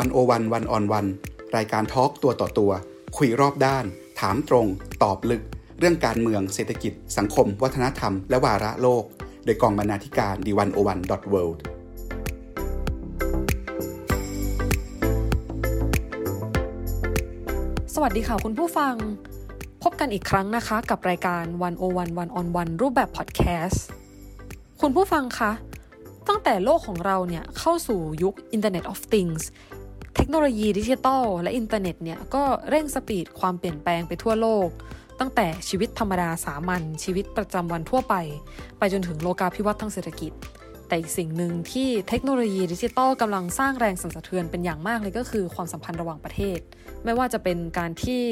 วันโอวันวันออนวันรายการทอล์กตัวต่อตัว คุยรอบด้าน ถามตรง ตอบลึก เรื่องการเมืองเศรษฐกิจ สังคม วัฒนธรรม และวาระโลก โดยกองบรรณาธิการดีวันโอวันดอทเวิลด์สวัสดีค่ะคุณผู้ฟัง พบกันอีกครั้งนะคะ กับรายการ1 o 1 1 on 1รูปแบบพอดแคสต์คุณผู้ฟังคะตั้งแต่โลกของเราเนี่ยเข้าสู่ยุค Internet of Things เทคโนโลยีดิจิทัลและอินเทอร์เน็ตเนี่ยก็เร่ง speed ความเปลี่ยนแปลงไปทั่วโลก ตั้งแต่ชีวิตธรรมดาสามัญชีวิตประจำวันทั่วไป ไปจนถึงโลกาภิวัตน์ทางเศรษฐกิจ แต่อีกสิ่งหนึ่งที่เทคโนโลยีดิจิตอลกำลังสร้างแรงสั่นสะเทือนเป็นอย่างมากเลยก็คือความสัมพันธ์ระหว่างประเทศ ไม่ว่าจะเป็นการที่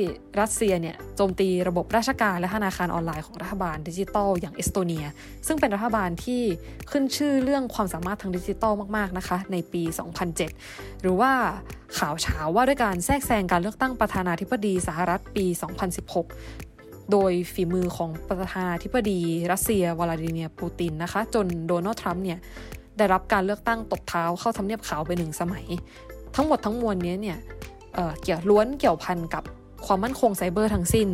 รัสเซียเนี่ยโจมตีระบบราชการและธนาคารออนไลน์ของรัฐบาลดิจิตอลอย่างเอสโตเนีย ซึ่งเป็นรัฐบาลที่ขึ้นชื่อเรื่องความสามารถทางดิจิตอลมากๆนะคะในปี 2007 หรือว่าข่าวเช้าว่าด้วยการแทรกแซงการเลือกตั้งประธานาธิบดีสหรัฐปี 2016 โดยฝีมือของประธานาธิบดีรัสเซียวลาดิเมียร์ปูตินนะคะ จนโดนัลด์ทรัมป์เนี่ยได้รับการเลือกตั้งตบเท้าเข้าทำเนียบขาวไปหนึ่งสมัย ทั้งหมดทั้งมวลนี้เนี่ยเเกี่ยวล้วนเกี่ยวพันกับความมั่นคงไซเบอร์ทั้งสิ้น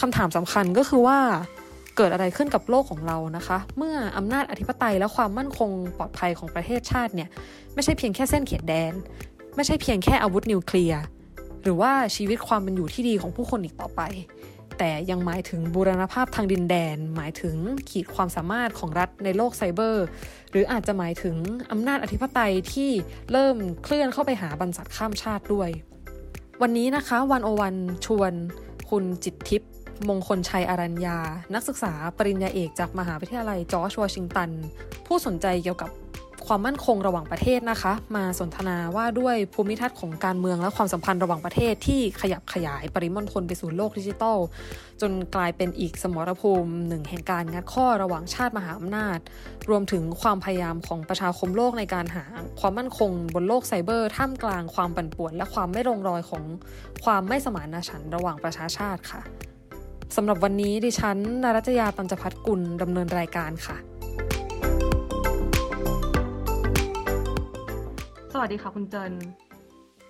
คำถามสำคัญก็คือว่าเกิดอะไรขึ้นกับโลกของเรานะคะ เมื่ออำนาจอธิปไตยและความมั่นคงปลอดภัยของประเทศชาติเนี่ยไม่ใช่เพียงแค่เส้นเขตแดน ไม่ใช่เพียงแค่อาวุธนิวเคลียร์หรือว่าชีวิตความเป็นอยู่ที่ดีของผู้คนอีกต่อไป แต่ยังหมายถึงบูรณภาพทางดินแดน หมายถึงขีดความสามารถของรัฐในโลกไซเบอร์ หรืออาจจะหมายถึงอำนาจอธิปไตยที่เริ่มเคลื่อนเข้าไปหาบรรษัทข้ามชาติด้วย วันนี้นะคะวันโอวันชวน คุณจิตทิพย์มงคลชัยอารัญญา นักศึกษาปริญญาเอกจากมหาวิทยาลัยจอร์จวอชิงตัน ผู้สนใจเกี่ยวกับ ความมั่นคงระหว่างประเทศนะคะ มาสนทนาว่าด้วยภูมิทัศน์ของการเมืองและความสัมพันธ์ระหว่างประเทศที่ขยับขยายปริมณฑลไปสู่โลกดิจิทัล จนกลายเป็นอีกสมรภูมิหนึ่งแห่งการงัดข้อระหว่างชาติมหาอำนาจ รวมถึงความพยายามของประชาคมโลกในการหาความมั่นคงบนโลกไซเบอร์ท่ามกลางความปั่นป่วน และความไม่ลงรอยของความไม่สมานฉันท์ระหว่างประชาชาติค่ะสำหรับวันนี้ดิฉันนรัจยาตัญจพัฒกุลดำเนินรายการค่ะ วัสดีค่ะ คุณเจน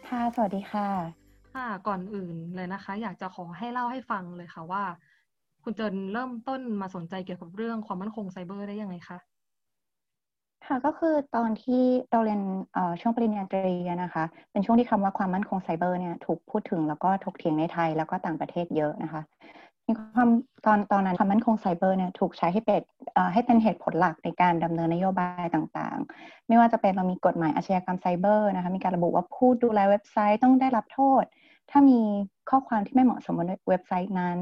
ค่ะ สวัสดีค่ะค่ะก่อนอื่นเลยนะคะ อยากจะขอให้เล่าให้ฟังเลยค่ะว่า คุณเจนเริ่มต้นมาสนใจเกี่ยวกับเรื่องความมั่นคงไซเบอร์ได้ยังไงคะค่ะก็คือตอนที่เราเรียนช่วงปริญญาตรีนะคะ เป็นช่วงที่คำว่าความมั่นคงไซเบอร์เนี่ยถูกพูดถึงแล้วก็ถกเถียงในไทยแล้วก็ต่างประเทศเยอะนะคะมี ความตอนตอนนั้นความมั่นคงไซเบอร์เนี่ยถูกใช้ให้เป็นให้เป็นเหตุผลหลักในการดำเนินนโยบายต่างๆ ไม่ว่าจะเป็นเรามีกฎหมายอาชญากรรมไซเบอร์นะคะมีการระบุว่าผู้ดูแลเว็บไซต์ต้องได้รับโทษ ถ้ามีข้อความที่ไม่เหมาะสมบนเว็บไซต์นั้น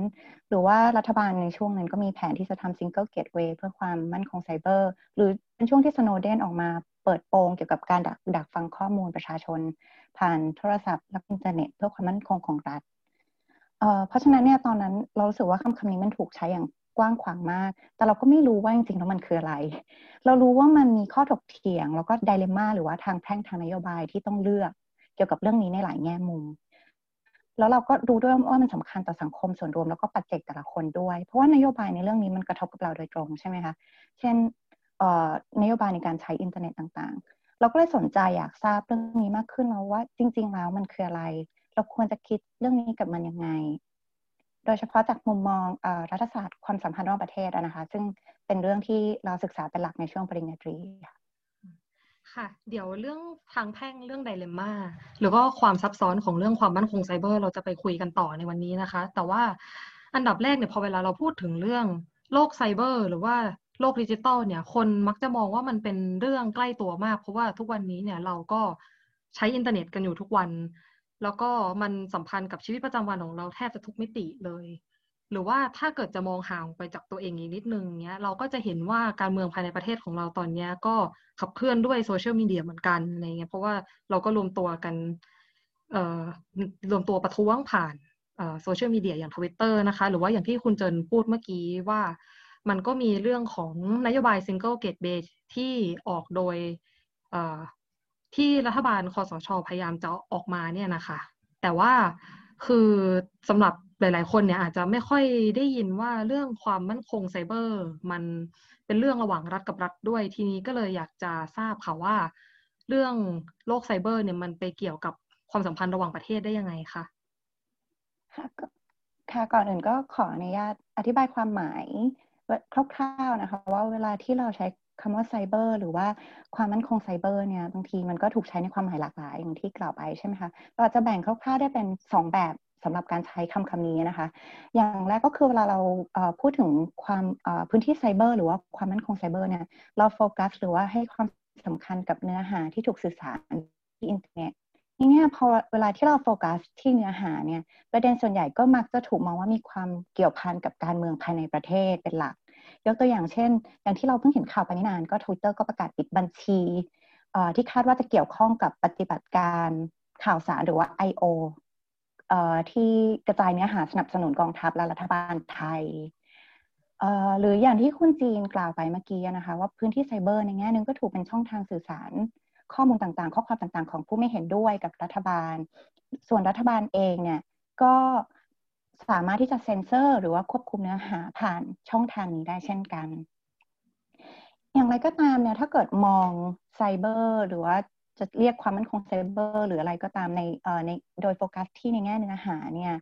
หรือว่ารัฐบาลในช่วงนั้นก็มีแผนที่จะทำ single gateway เพื่อความมั่นคงไซเบอร์หรือเป็นช่วงที่สโนเดนออกมาเปิดโปงเกี่ยวกับการดักดักฟังข้อมูลประชาชน ผ่านโทรศัพท์และอินเทอร์เน็ตเพื่อความมั่นคงของรัฐ เพราะฉะนั้นเนี่ยตอนนั้นเรารู้สึกว่าคำคำนี้มันถูกใช้อย่างกว้างขวางมาก แต่เราก็ไม่รู้ว่าจริงๆแล้วมันคืออะไร เรารู้ว่ามันมีข้อถกเถียง แล้วก็ไดเลม่าหรือว่าทางแพ่งทางนโยบายที่ต้องเลือก เกี่ยวกับเรื่องนี้ในหลายแง่มุม แล้วเราก็รู้ด้วยว่ามันสำคัญต่อสังคมส่วนรวมแล้วก็ปัจเจกแต่ละคนด้วย เพราะว่านโยบายในเรื่องนี้มันกระทบกับเราโดยตรงใช่ไหมคะ เช่นนโยบายในการใช้อินเทอร์เน็ตต่างๆ เราก็เลยสนใจอยากทราบเรื่องนี้มากขึ้นแล้วว่าจริง ๆ แล้วมันคืออะไร เราควรจะคิดเรื่องนี้กับมันยังไง โดยเฉพาะจากมุมมองรัฐศาสตร์ความสัมพันธ์ระหว่างประเทศนะคะ ซึ่งเป็นเรื่องที่เราศึกษาเป็นหลักในช่วงปริญญาตรีค่ะค่ะ เดี๋ยวเรื่องทางแพร่งเรื่อง dilemmaหรือว่าความซับซ้อนของเรื่องความมั่นคงไซเบอร์ เราจะไปคุยกันต่อในวันนี้นะคะ แต่ว่าอันดับแรกเนี่ยพอเวลาเราพูดถึงเรื่องโลกไซเบอร์ หรือว่าโลกดิจิตอลเนี่ย คนมักจะมองว่ามันเป็นเรื่องใกล้ตัวมาก เพราะว่าทุกวันนี้เนี่ยเราก็ใช้อินเทอร์เน็ตกันอยู่ทุกวัน แล้วก็มันสัมพันธ์กับชีวิตประจำวันของเราแทบจะทุกมิติเลย หรือว่าถ้าเกิดจะมองห่างไปจากตัวเองอีกนิดนึงเนี้ยเราก็จะเห็นว่าการเมืองภายในประเทศของเราตอนนี้ก็ขับเคลื่อนด้วยโซเชียลมีเดียเหมือนกันอะไรเงี้ยเพราะว่าเราก็รวมตัวกันเอ่อรวมตัวประท้วงผ่านโซเชียลมีเดียอย่างทวิตเตอร์นะคะ หรือว่าอย่างที่คุณเจินพูดเมื่อกี้ว่ามันก็มีเรื่องของนโยบาย Single Gateway ที่ออกโดย ที่รัฐบาลคสช.พยายามจะออกมาเนี่ยนะคะ แต่ว่าคือสำหรับหลาย ๆ คนเนี่ยอาจจะไม่ค่อยได้ยินว่าเรื่องความมั่นคงไซเบอร์ มันเป็นเรื่องระหว่างรัฐกับรัฐด้วยทีนี้ก็เลยอยากจะทราบค่ะว่า เรื่องโลกไซเบอร์เนี่ยมันไปเกี่ยวกับความสัมพันธ์ระหว่างประเทศได้ยังไงคะค่ะค่ะก่อนอื่นก็ขออนุญาตอธิบายความหมายคร่าวๆนะคะ ว่าเวลาที่เราใช้ คำว่าไซเบอร์หรือว่าความมั่นคงไซเบอร์เนี่ยบางทีมันก็ถูกใช้ในความหมายหลากหลายอย่างที่กล่าวไปใช่ไหมคะเราจะแบ่งคร่าวๆได้เป็น 2 แบบสำหรับการใช้คำคำนี้นะคะ อย่างแรกก็คือเวลาเราพูดถึงความพื้นที่ไซเบอร์หรือว่าความมั่นคงไซเบอร์เนี่ยเราโฟกัสหรือว่าให้ความสำคัญกับเนื้อหาที่ถูกสื่อสารที่อินเทอร์เน็ตทีนี้พอเวลาที่เราโฟกัสที่เนื้อหาเนี่ยประเด็นส่วนใหญ่ก็มักจะถูกมองว่ามีความเกี่ยวพันกับการเมืองภายในประเทศเป็นหลัก ยกตัวอย่างเช่น อย่างที่เราเพิ่งเห็นข่าวไปไม่นานก็ Twitter ก็ประกาศปิดบัญชีที่คาดว่าจะเกี่ยวข้องกับปฏิบัติการข่าวสารหรือว่า I.O. ที่กระจายเนื้อหาสนับสนุนกองทัพและรัฐบาลไทยหรืออย่างที่คุณจีนกล่าวไปเมื่อกี้นะคะ ว่าพื้นที่ไซเบอร์ในแง่นึงก็ถูกเป็นช่องทางสื่อสาร ข้อมูลต่างๆ ข้อความต่างๆ ของผู้ไม่เห็นด้วยกับรัฐบาล ส่วนรัฐบาลเองเนี่ยก็ สามารถที่จะเซ็นเซอร์ หรือว่าควบคุมเนื้อหาผ่านช่องทางนี้ได้เช่นกัน อย่างไรก็ตามเนี่ยถ้าเกิดมองไซเบอร์หรือว่าจะเรียกความมั่นคงไซเบอร์หรืออะไรก็ตามในเอ่อในโดยโฟกัสที่ในแง่เนื้อหาเนี่ย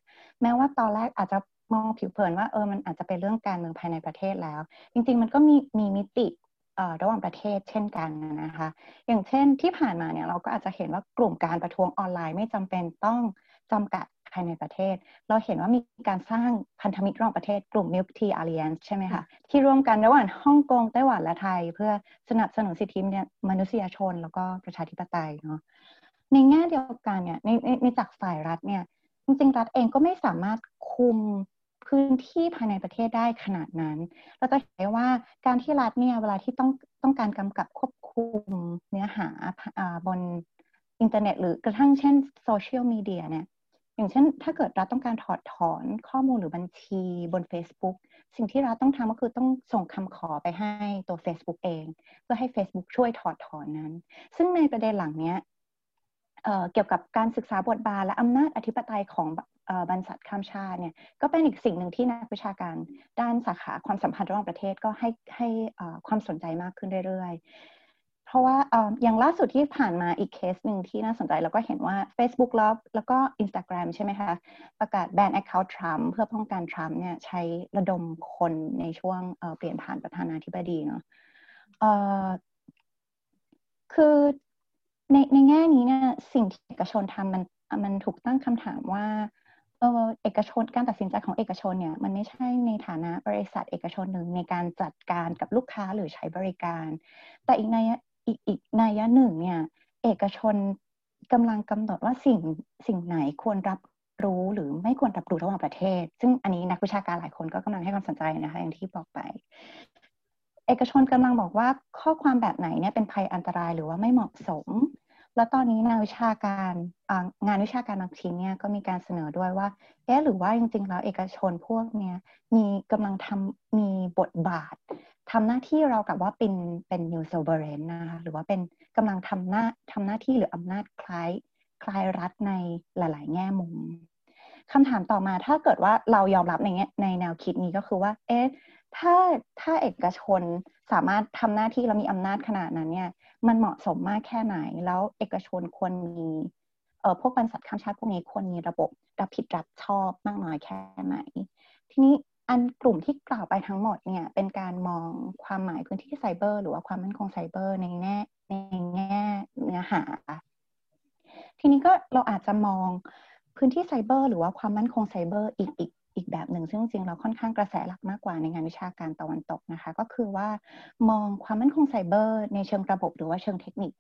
แม้ว่าตอนแรกอาจจะมองผิวเผินว่าเออมันอาจจะเป็นเรื่องการเมืองภายในประเทศแล้ว จริง ๆ มันก็มีมีมิติระหว่างประเทศเช่นกันนะคะ อย่างเช่นที่ผ่านมาเนี่ยเราก็อาจจะเห็นว่ากลุ่มการประท้วงออนไลน์ไม่จำเป็นต้องจำกัด ภายในประเทศ เราเห็นว่ามีการสร้างพันธมิตรระหว่างประเทศกลุ่ม Milk Tea Alliance ใช่ไหมคะที่ร่วมกันระหว่างฮ่องกงไต้หวันและไทย เพื่อสนับสนุนสิทธิมนุษยชน แล้วก็ประชาธิปไตยเนาะในแง่เดียวกันเนี่ยในในจากฝ่ายรัฐเนี่ยจริงๆรัฐเองก็ไม่สามารถคุมพื้นที่ภายในประเทศได้ขนาดนั้น เราจะเห็นว่าการที่รัฐเนี่ยเวลาที่ต้องต้องการกำกับควบคุมเนื้อหาบนอินเทอร์เน็ตหรือกระทั่งเช่นโซเชียลมีเดียเนี่ย อย่างเช่น ถ้าเกิดรัฐต้องการถอดถอนข้อมูลหรือบัญชีบน Facebook สิ่งที่รัฐต้องทำก็คือต้องส่งคำขอไปให้ตัว Facebook เอง เพื่อให้ Facebook ช่วยถอดถอนนั้น ซึ่งในประเด็นหลังนี้เกี่ยวกับการศึกษาบทบาทและอำนาจอธิปไตยของบรรษัทข้ามชาติเนี่ยก็เป็นอีกสิ่งหนึ่งที่นักวิชาการด้านสาขาความสัมพันธ์ระหว่างประเทศก็ให้ให้ความสนใจมากขึ้นเรื่อยๆ เพราะว่าอย่างล่าสุดที่ผ่านมาอีกเคสหนึ่งที่น่าสนใจเราก็เห็นว่า Facebook แล้วแล้วก็ Instagram ใช่ไหมคะ ประกาศแบน Account Trump เพื่อป้องกันทรัมป์เนี่ยใช้ระดมคนในช่วงเปลี่ยนผ่านประธานาธิบดีเนาะคือในในแง่นี้เนี่ยสิ่งที่เอกชนทำมันมันถูกตั้งคำถามว่าเออเอกชนการตัดสินใจของเอกชนเนี่ยมันไม่ใช่ในฐานะบริษัทเอกชนหนึ่งในการจัดการกับลูกค้าหรือใช้บริการ แต่อีกใน อีกอีกนัยหนึ่งเนี่ย เอกชนกำลังกำหนดว่าสิ่งสิ่งไหนควรรับรู้หรือไม่ควรรับรู้ระหว่างประเทศ ซึ่งอันนี้นักวิชาการหลายคนก็กำลังให้ความสนใจนะคะ อย่างที่บอกไป เอกชนกำลังบอกว่าข้อความแบบไหนเนี่ยเป็นภัยอันตรายหรือว่าไม่เหมาะสม แล้วตอนนี้งานวิชาการงานวิชาการบางชิ้นเนี่ยก็มีการเสนอด้วยว่าเอ๊ะหรือว่าจริงๆแล้วเอกชนพวกเนี้ยมีกำลังทำมีบทบาท ทำหน้าที่เรากับว่าเป็นเป็นนิวเซลเบรนนะคะหรือว่าเป็นกำลังทำหน้าทำหน้าที่หรืออำนาจคล้ายคล้ายรัฐในหลาย ๆ แง่มุมคำถามต่อมาถ้าเกิดว่าเรายอมรับในในแนวคิดนี้ก็คือว่า เอ๊ะถ้าถ้าเอกชนสามารถทำหน้าที่แล้วมีอำนาจขนาดนั้นเนี่ย มันเหมาะสมมากแค่ไหน แล้วเอกชนควรมีเอ่อพวกบริษัทข้ามชาติพวกนี้ควรมีระบบรับผิดรับชอบมากน้อยแค่ไหน ทีนี้ อันกลุ่มที่กล่าวไปทั้งหมดเนี่ยเป็นการมองความหมายพื้นที่ไซเบอร์ หรือว่าความมั่นคงไซเบอร์ในแง่ในแง่เนื้อหา ทีนี้ก็เราอาจจะมองพื้นที่ไซเบอร์ หรือว่าความมั่นคงไซเบอร์อีกอีกอีกแบบหนึ่ง ซึ่งจริงเราค่อนข้างกระแสหลักมากกว่าในงานวิชาการตะวันตกนะคะ ก็คือว่ามองความมั่นคงไซเบอร์ ในเชิงระบบหรือว่าเชิงเทคนิค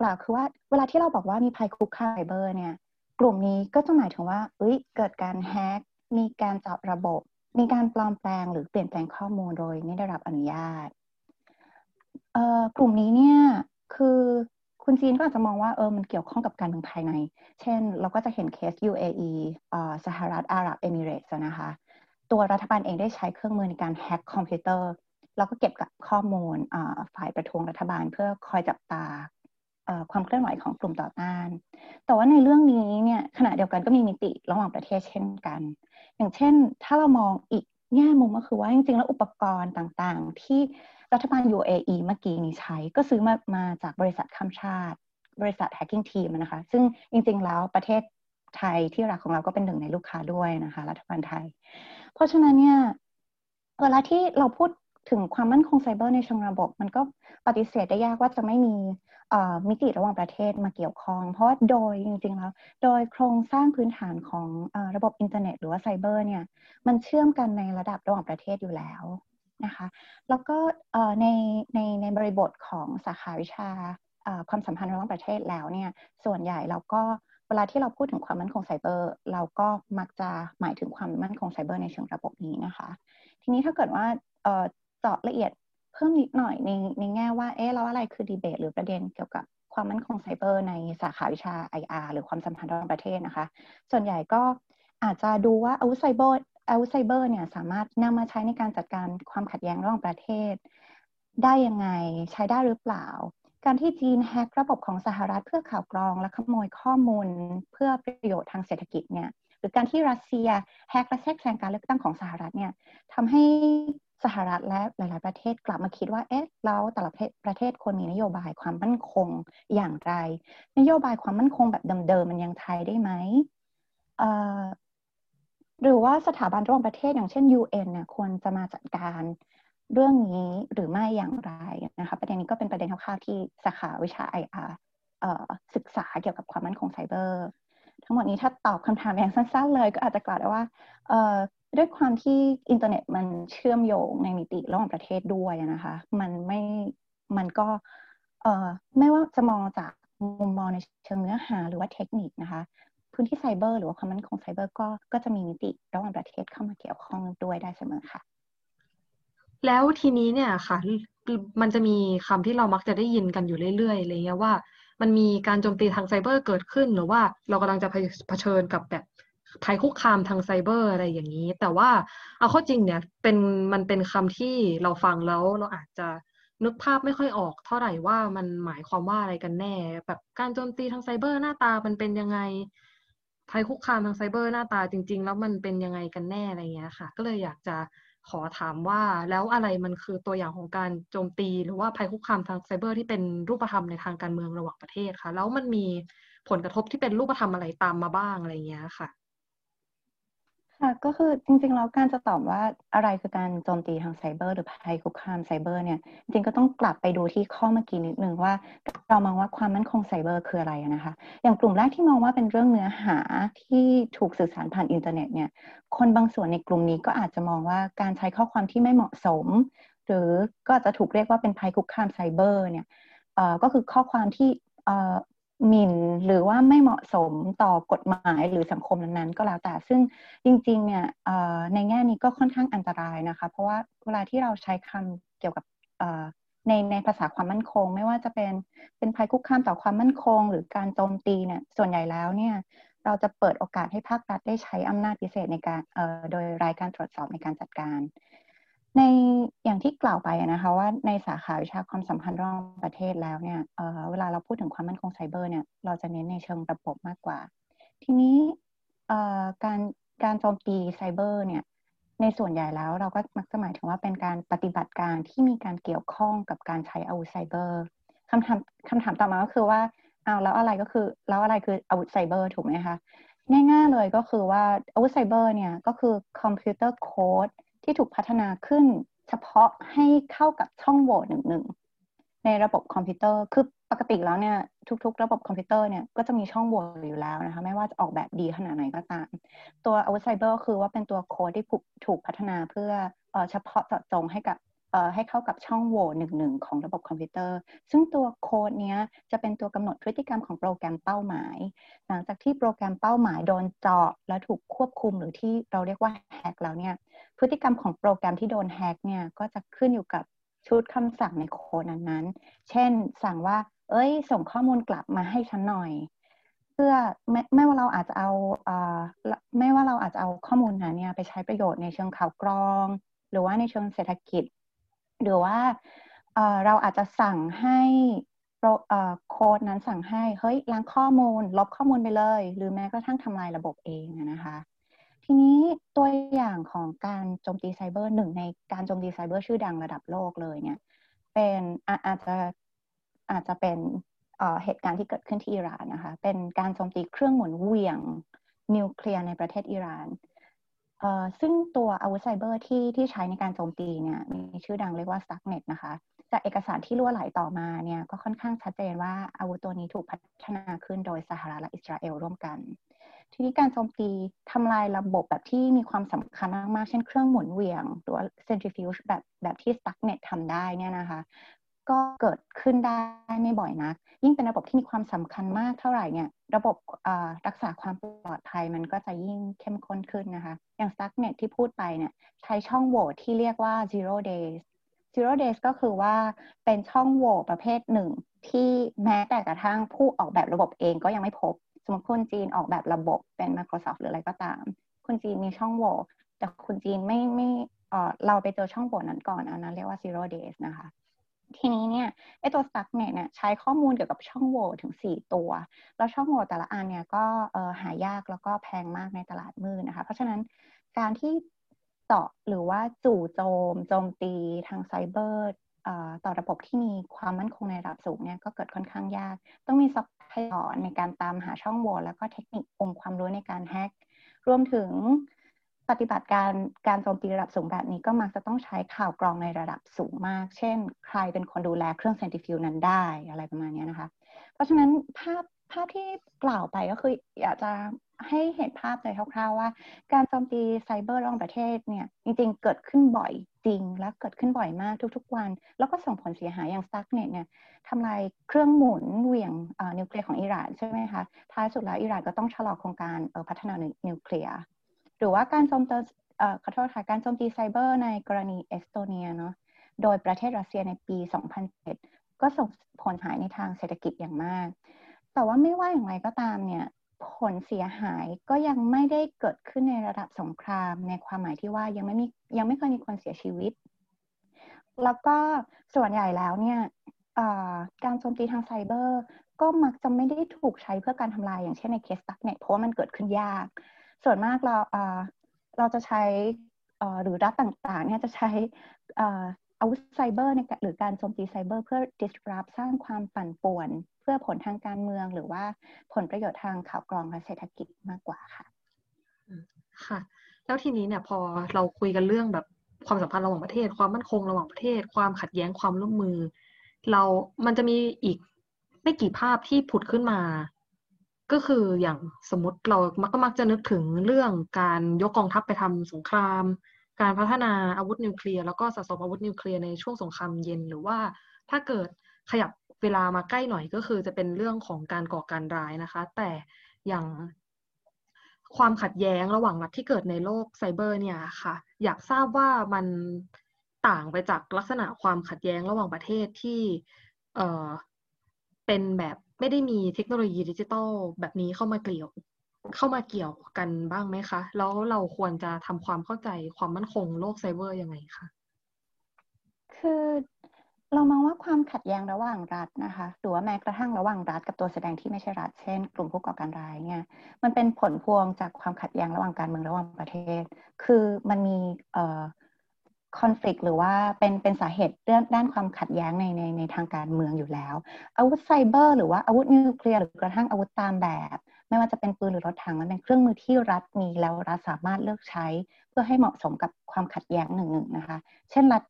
กล่าวคือว่าเวลาที่เราบอกว่ามีภัยคุกคามไซเบอร์เนี่ย กลุ่มนี้ก็จะหมายถึงว่าเอ้ยเกิดการแฮกมีการเจับระบบ มีการปลอมแปลงหรือเปลี่ยนแปลงข้อมูลโดยไม่ได้รับอนุญาตกลุ่มนี้เนี่ยคือคุณจีนก็อาจจะมองว่าเออมันเกี่ยวข้องกับการเมืองภายใน เช่น เราก็จะเห็นเคส UAE สหรัฐอาหรับเอมิเรตส์นะคะ ตัวรัฐบาลเองได้ใช้เครื่องมือในการแฮ็กคอมพิวเตอร์แล้วก็เก็บกับข้อมูลฝ่ายประท้วงรัฐบาล เพื่อคอยจับตาความเคลื่อนไหวของกลุ่มต่อต้าน แต่ว่าในเรื่องนี้เนี่ยขณะเดียวกันก็มีมิติระหว่างประเทศเช่นกัน อย่างเช่น ถ้าเรามองอีกแง่มุมก็คือว่าจริงๆ แล้วอุปกรณ์ต่างๆ ที่รัฐบาล UAE เมื่อกี้นี้ใช้ก็ซื้อมามาจากบริษัทข้ามชาติ บริษัท hacking team นะคะ ซึ่งจริงๆ แล้วประเทศไทยที่รักของเราก็เป็นหนึ่งในลูกค้าด้วยนะคะ รัฐบาลไทย เพราะฉะนั้นเนี่ยเวลาที่เราพูดถึงความมั่นคงไซเบอร์ในเชิงระบบ มันก็ปฏิเสธได้ยากว่าจะไม่มี มิติระหว่างประเทศมาเกี่ยวข้อง เพราะว่าโดยจริงๆแล้วโดยโครงสร้างพื้นฐานของอระบบอินเทอร์เน็ต หรือว่าไซเบอร์เนี่ยมันเชื่อมกันในระดับระหว่างประเทศอยู่แล้วนะคะแล้วก็ในในในบริบทของสาขาวิชาความสัมพันธ์ระหว่างประเทศแล้วเนี่ยส่วนใหญ่เราก็เวลาที่เราพูดถึงความมั่นคงไซเบอร์ เราก็มักจะหมายถึงความมั่นคงไซเบอร์ในเชิงระบบนี้นะคะ ทีนี้ถ้าเกิดว่าเจาะละเอียด เพิ่มนิดหน่อยในในแง่ว่าเอ๊ะแล้วอะไรคือดีเบต หรือประเด็นเกี่ยวกับความมั่นคงไซเบอร์ในสาขาวิชา IR หรือความสัมพันธ์ระหว่างประเทศนะคะ ส่วนใหญ่ก็อาจจะดูว่าอาวุธไซเบอร์อาวุธไซเบอร์เนี่ยสามารถนำมาใช้ในการจัดการความขัดแย้งระหว่างประเทศ ได้ยังไงใช้ได้หรือเปล่า การที่จีนแฮกระบบของสหรัฐเพื่อข่าวกรอง และขโมยข้อมูลเพื่อประโยชน์ทางเศรษฐกิจเนี่ยหรือการที่รัสเซียแฮกและแทรกแซงการเลือกตั้งของสหรัฐเนี่ยทำให้ สหรัฐและหลาย ๆ ประเทศกลับมาคิดว่า เอ๊ะ แล้วแต่ละประเทศควรมีนโยบายความมั่นคงอย่างไร นโยบายความมั่นคงแบบเดิม ๆ มันยังใช้ได้ไหมหรือว่าสถาบันระหว่างประเทศอย่างเช่น UN เนี่ยควรจะมาจัดการเรื่องนี้หรือไม่อย่างไรนะคะประเด็นนี้ก็เป็นประเด็นคร่าวๆที่สาขาวิชา IR ศึกษาเกี่ยวกับความมั่นคงไซเบอร์ ทั้งหมดนี้ถ้าตอบคำถามอย่างสั้นๆเลย ก็อาจจะกล่าวได้ว่า ด้วยความที่อินเทอร์เน็ตมันเชื่อมโยงในมิติระหว่างประเทศด้วยนะคะ มันไม่มันก็เอ่อไม่ว่าจะมองจากมุมมองในเชิงเนื้อหาหรือว่าเทคนิคนะคะ พื้นที่ไซเบอร์หรือว่าความมั่นคงไซเบอร์ก็ก็จะมีมิติระหว่างประเทศเข้ามาเกี่ยวข้องด้วยได้เสมอค่ะ แล้วทีนี้เนี่ยค่ะมันจะมีคำที่เรามักจะได้ยินกันอยู่เรื่อยๆอะไรเงี้ยว่า มันมีการโจมตีทางไซเบอร์เกิดขึ้นหรือว่าเรากำลังจะเผชิญกับแบบ ภัยคุกคามทางไซเบอร์อะไรอย่างนี้ แต่ว่าเอาข้อจริงเนี่ยเป็นมันเป็นคำที่เราฟังแล้วเราอาจจะนึกภาพไม่ค่อยออกเท่าไหร่ว่ามันหมายความว่าอะไรกันแน่ แบบการโจมตีทางไซเบอร์หน้าตามันเป็นยังไงภัยคุกคามทางไซเบอร์หน้าตาจริง ๆ แล้วมันเป็นยังไงกันแน่อะไรเงี้ยค่ะ ก็เลยอยากจะขอถามว่าแล้วอะไรมันคือตัวอย่างของการโจมตี หรือว่าภัยคุกคามทางไซเบอร์ที่เป็นรูปธรรมในทางการเมืองระหว่างประเทศคะแล้วมันมีผลกระทบที่เป็นรูปธรรมอะไรตามมาบ้างอะไรเงี้ยค่ะ ค่ะก็คือจริงๆแล้วการจะตอบว่าอะไรคือการโจมตีทางไซเบอร์หรือภัยคุกคามไซเบอร์เนี่ยจริงๆก็ต้องกลับไปดูที่ข้อเมื่อกี้นิดนึงว่าเรามองว่าความมั่นคงไซเบอร์คืออะไรนะคะ อย่างกลุ่มแรกที่มองว่าเป็นเรื่องเนื้อหาที่ถูกสื่อสารผ่านอินเทอร์เน็ตเนี่ยคนบางส่วนในกลุ่มนี้ก็อาจจะมองว่าการใช้ข้อความที่ไม่เหมาะสม หรือก็จะถูกเรียกว่าเป็นภัยคุกคามไซเบอร์เนี่ยก็คือข้อความที่ หมิ่นหรือว่าไม่เหมาะสมต่อกฎหมายหรือสังคมนั้นๆ ก็แล้วแต่ ซึ่งจริงๆเนี่ยในแง่นี้ก็ค่อนข้างอันตรายนะคะ เพราะว่าเวลาที่เราใช้คำเกี่ยวกับในในภาษาความมั่นคง ไม่ว่าจะเป็นเป็นภัยคุกคามต่อความมั่นคง หรือการโจมตีเนี่ยส่วนใหญ่แล้วเนี่ยเราจะเปิดโอกาสให้ภาครัฐได้ใช้อำนาจพิเศษในการโดยรายการตรวจสอบในการจัดการ ในอย่างที่กล่าวไปนะคะว่าในสาขาวิชาความสัมพันธ์ระหว่างประเทศแล้วเนี่ยเเวลาเราพูดถึงความมั่นคงไซเบอร์เนี่ยเราจะเน้นในเชิงระบบมากกว่า ทีนี้การการโจมตีไซเบอร์เนี่ยในส่วนใหญ่แล้วเราก็มักจะหมายถึงว่าเป็นการปฏิบัติการที่มีการเกี่ยวข้องกับการใช้อาวุธไซเบอร์คำถามคำถามต่อมาก็คือว่าเอาแล้วอะไรก็คือแล้วอะไรคืออาวุธไซเบอร์ถูกไหมคะง่ายๆเลยก็คือว่าอาวุธไซเบอร์เนี่ยก็คือ computer code ที่ถูกพัฒนาขึ้นเฉพาะให้เข้ากับช่องโหว่หนึ่งหนึ่งในระบบคอมพิวเตอร์ คือปกติแล้วเนี่ยทุก ๆ ระบบคอมพิวเตอร์เนี่ยก็จะมีช่องโหว่อยู่แล้วนะคะ ไม่ว่าจะออกแบบดีขนาดไหนก็ตาม ตัวอาวุธไซเบอร์คือว่าเป็นตัวโค้ดที่ถูกพัฒนาเพื่อเฉพาะเจาะจงให้กับให้เข้ากับช่องโหว่หนึ่งหนึ่งของระบบคอมพิวเตอร์ ซึ่งตัวโค้ดนี้จะเป็นตัวกำหนดพฤติกรรมของโปรแกรมเป้าหมาย หลังจากที่โปรแกรมเป้าหมายโดนเจาะและถูกควบคุมหรือที่เราเรียกว่าแฮกแล้วเนี่ย พฤติกรรมของโปรแกรมที่โดนแฮกเนี่ยก็จะขึ้นอยู่กับชุดคำสั่งในโค้ดนั้นๆ เช่นสั่งว่า เอ้ย ส่งข้อมูลกลับมาให้ฉันหน่อย เพื่อไม่ไม่ว่าเราอาจจะเอาไม่ว่าเราอาจจะเอาข้อมูลนั้นเนี่ยไปใช้ประโยชน์ในเชิงข่าวกรอง หรือว่าในเชิงเศรษฐกิจ หรือว่าเราอาจจะสั่งให้โค้ดนั้นสั่งให้ เฮ้ยล้างข้อมูล ลบข้อมูลไปเลย หรือแม้กระทั่งทำลายระบบเองนะคะ ทีนี้ตัวอย่างของการโจมตีไซเบอร์หนึ่งในการโจมตีไซเบอร์ชื่อดังระดับโลกเลยเนี่ย เป็นอาจจะอาจจะเป็นเหตุการณ์ที่เกิดขึ้นที่อิหร่านนะคะ เป็นการโจมตีเครื่องหมุนเวียงนิวเคลียร์ในประเทศอิหร่านซึ่งตัวอาวุธไซเบอร์ที่ที่ใช้ในการโจมตีเนี่ยมีชื่อดังเรียกว่า Stuxnet นะคะ จากเอกสารที่รั่วไหลต่อมาเนี่ยก็ค่อนข้างชัดเจนว่าอาวุธตัวนี้ถูกพัฒนาขึ้นโดยสหรัฐและอิสราเอลร่วมกัน ทีนี้การโจมตีทำลายระบบแบบที่มีความสำคัญมากๆ เช่นเครื่องหมุนเวียง หรือ centrifuge แบบแบบที่ Stuxnet ทำได้เนี่ยนะคะ ก็เกิดขึ้นได้ไม่บ่อยนัก ยิ่งเป็นระบบที่มีความสำคัญมากเท่าไหร่เนี่ย ระบบรักษาความปลอดภัยมันก็จะยิ่งเข้มข้นขึ้นนะคะ อย่าง Stuxnet ที่พูดไปเนี่ยใช้ช่องโหว่ที่เรียกว่า zero days zero days ก็คือว่าเป็นช่องโหว่ประเภทหนึ่งที่แม้แต่กระทั่งผู้ออกแบบระบบเองก็ยังไม่พบ สมมติคนจีนออกแบบระบบเป็น Microsoft หรืออะไรก็ตาม คนจีนมีช่องโหว่แต่คนจีนไม่ไม่เราไปเจอช่องโหว่นั้นก่อนอันนั้นเรียกว่า zero days นะคะ ทีนี้เนี่ยไอตัว s t ก c เนี่ยใช้ข้อมูลเกี่ยวกับช่องโหว่ถึง 4 ตัว แล้วช่องโหว่แต่ละอันเนี่ยก็หายากแล้วก็แพงมากในตลาดมืดนะคะ เพราะฉะนั้นการที่เจาะหรือว่าจู่โจมโจมตีทางไซเบอร์ ต่อระบบที่มีความมั่นคงในระดับสูงเนี่ยก็เกิดค่อนข้างยาก ต้องมี supply ในการตามหาช่องโหว่แล้วก็เทคนิคองค์ความรู้ในการแฮกรวมถึงปฏิบัติการการโจมตีระดับสูงแบบนี้ก็มักจะต้องใช้ข่าวกรองในระดับสูงมาก เช่น ใครเป็นคนดูแลเครื่องเซนติฟิวนั้นได้อะไรประมาณนี้นะคะ เพราะฉะนั้นภาพภาพที่กล่าวไปก็คืออยากจะ ให้เห็นภาพเลยคร่าวๆว่า การโจมตีไซเบอร์ระหว่างประเทศเนี่ยจริงๆ เกิดขึ้นบ่อยจริงและเกิดขึ้นบ่อยมากทุกๆวัน แล้วก็ส่งผลเสียหายอย่างสตักเน็ตเนี่ยทำลายเครื่องหมุนเหวี่ยงนิวเคลียร์ของอิหร่านใช่ไหมคะท้ายสุดแล้วอิหร่านก็ต้องชะลอโครงการพัฒนานิวเคลียร์หรือว่าการโจมตีขอโทษค่ะการโจมตีไซเบอร์ในกรณีเอสโตเนียเนาะโดยประเทศรัสเซียในปี 2007 ก็ส่งผลเสียหายในทางเศรษฐกิจอย่างมาก แต่ว่าไม่ว่าอย่างไรก็ตามเนี่ย ผลเสียหายก็ยังไม่ได้เกิดขึ้นในระดับสงคราม ในความหมายที่ว่ายังไม่มียังไม่เคยมีคนเสียชีวิต แล้วก็ส่วนใหญ่แล้วเนี่ยการโจมตีทางไซเบอร์ ก็มักจะไม่ได้ถูกใช้เพื่อการทำลายอย่างเช่นในเคสตักเน็ตเพราะว่ามันเกิดขึ้นยาก ส่วนมากเราเราจะใช้หรือรัฐต่างๆเนี่ยจะใช้ อาวุธไซเบอร์ในหรือการโจมตีไซเบอร์เพื่อ disrupt สร้างความปั่นป่วน เพื่อผลทางการเมืองหรือว่าผลประโยชน์ทางข่าวกรองและเศรษฐกิจมากกว่าค่ะค่ะ แล้วทีนี้เนี่ยพอเราคุยกันเรื่องแบบความสัมพันธ์ระหว่างประเทศ ความมั่นคงระหว่างประเทศ ความขัดแย้งความร่วมมือ เรา มันจะมีอีกไม่กี่ภาพที่ผุดขึ้นมา ก็คืออย่างสมมติเรามักก็มักจะนึกถึงเรื่องการยกกองทัพไปทำสงคราม การพัฒนาอาวุธนิวเคลียร์แล้วก็สะสมอาวุธนิวเคลียร์ในช่วงสงครามเย็น หรือว่าถ้าเกิดขยับเวลามาใกล้หน่อยก็คือจะเป็นเรื่องของการก่อการร้ายนะคะ แต่อย่างความขัดแย้งระหว่างรัฐที่เกิดในโลกไซเบอร์เนี่ยค่ะ อยากทราบว่ามันต่างไปจากลักษณะความขัดแย้งระหว่างประเทศที่เออเป็นแบบไม่ได้มีเทคโนโลยีดิจิตอลแบบนี้เข้ามาเกี่ยว เข้ามาเกี่ยวกันบ้างไหมคะ แล้วเราควรจะทำความเข้าใจความมั่นคงโลกไซเบอร์ยังไงคะ คือเรามองว่าความขัดแย้งระหว่างรัฐนะคะหรือว่าแม้กระทั่งระหว่างรัฐกับตัวแสดงที่ไม่ใช่รัฐเช่น กลุ่มผู้ก่อการร้ายเนี่ยมันเป็นผลพวงจากความขัดแย้งระหว่างการเมืองระหว่างประเทศ คือมันมีเอ่อคอนฟ lict หรือว่าเป็นเป็นสาเหตุเรื่องด้านความขัดแย้งในในในทางการเมืองอยู่แล้ว อาวุธไซเบอร์ หรือว่าอาวุธนิวเคลียร์หรือกระทั่งอาวุธตามแบบ ไม่ว่าจะเป็นปืนหรือรถถังมันเป็นเครื่องมือที่รัฐมีแล้วรัฐสามารถเลือกใช้ เพื่อให้เหมาะสมกับความขัดแย้งหนึ่งหนึ่งนะคะ เช่นรัฐ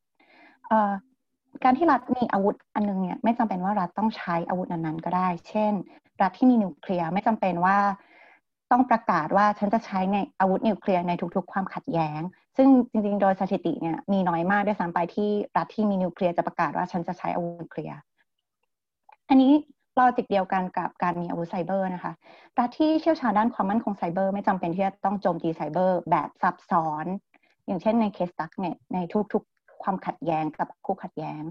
การที่รัฐมีอาวุธอันนึงเนี่ยไม่จำเป็นว่ารัฐต้องใช้อาวุธนั้นๆก็ได้ เช่น รัฐที่มีนิวเคลียร์ไม่จำเป็นว่าต้องประกาศว่าฉันจะใช้ในอาวุธนิวเคลียร์ในทุกๆ ความขัดแย้ง ซึ่งจริงๆ โดยสถิติเนี่ยมีน้อยมากด้วยซ้ำไปที่รัฐที่มีนิวเคลียร์จะประกาศว่าฉันจะใช้อาวุธนิวเคลียร์ อันนี้ logic เดียวกันกับการมีอาวุธไซเบอร์นะคะรัฐที่เชี่ยวชาญด้านความมั่นคงไซเบอร์ไม่จำเป็นที่จะต้องโจมตีไซเบอร์แบบซับซ้อน อย่างเช่นในเคสตักเนี่ยในทุกๆ ความขัดแย้งกับคู่ขัดแย้ง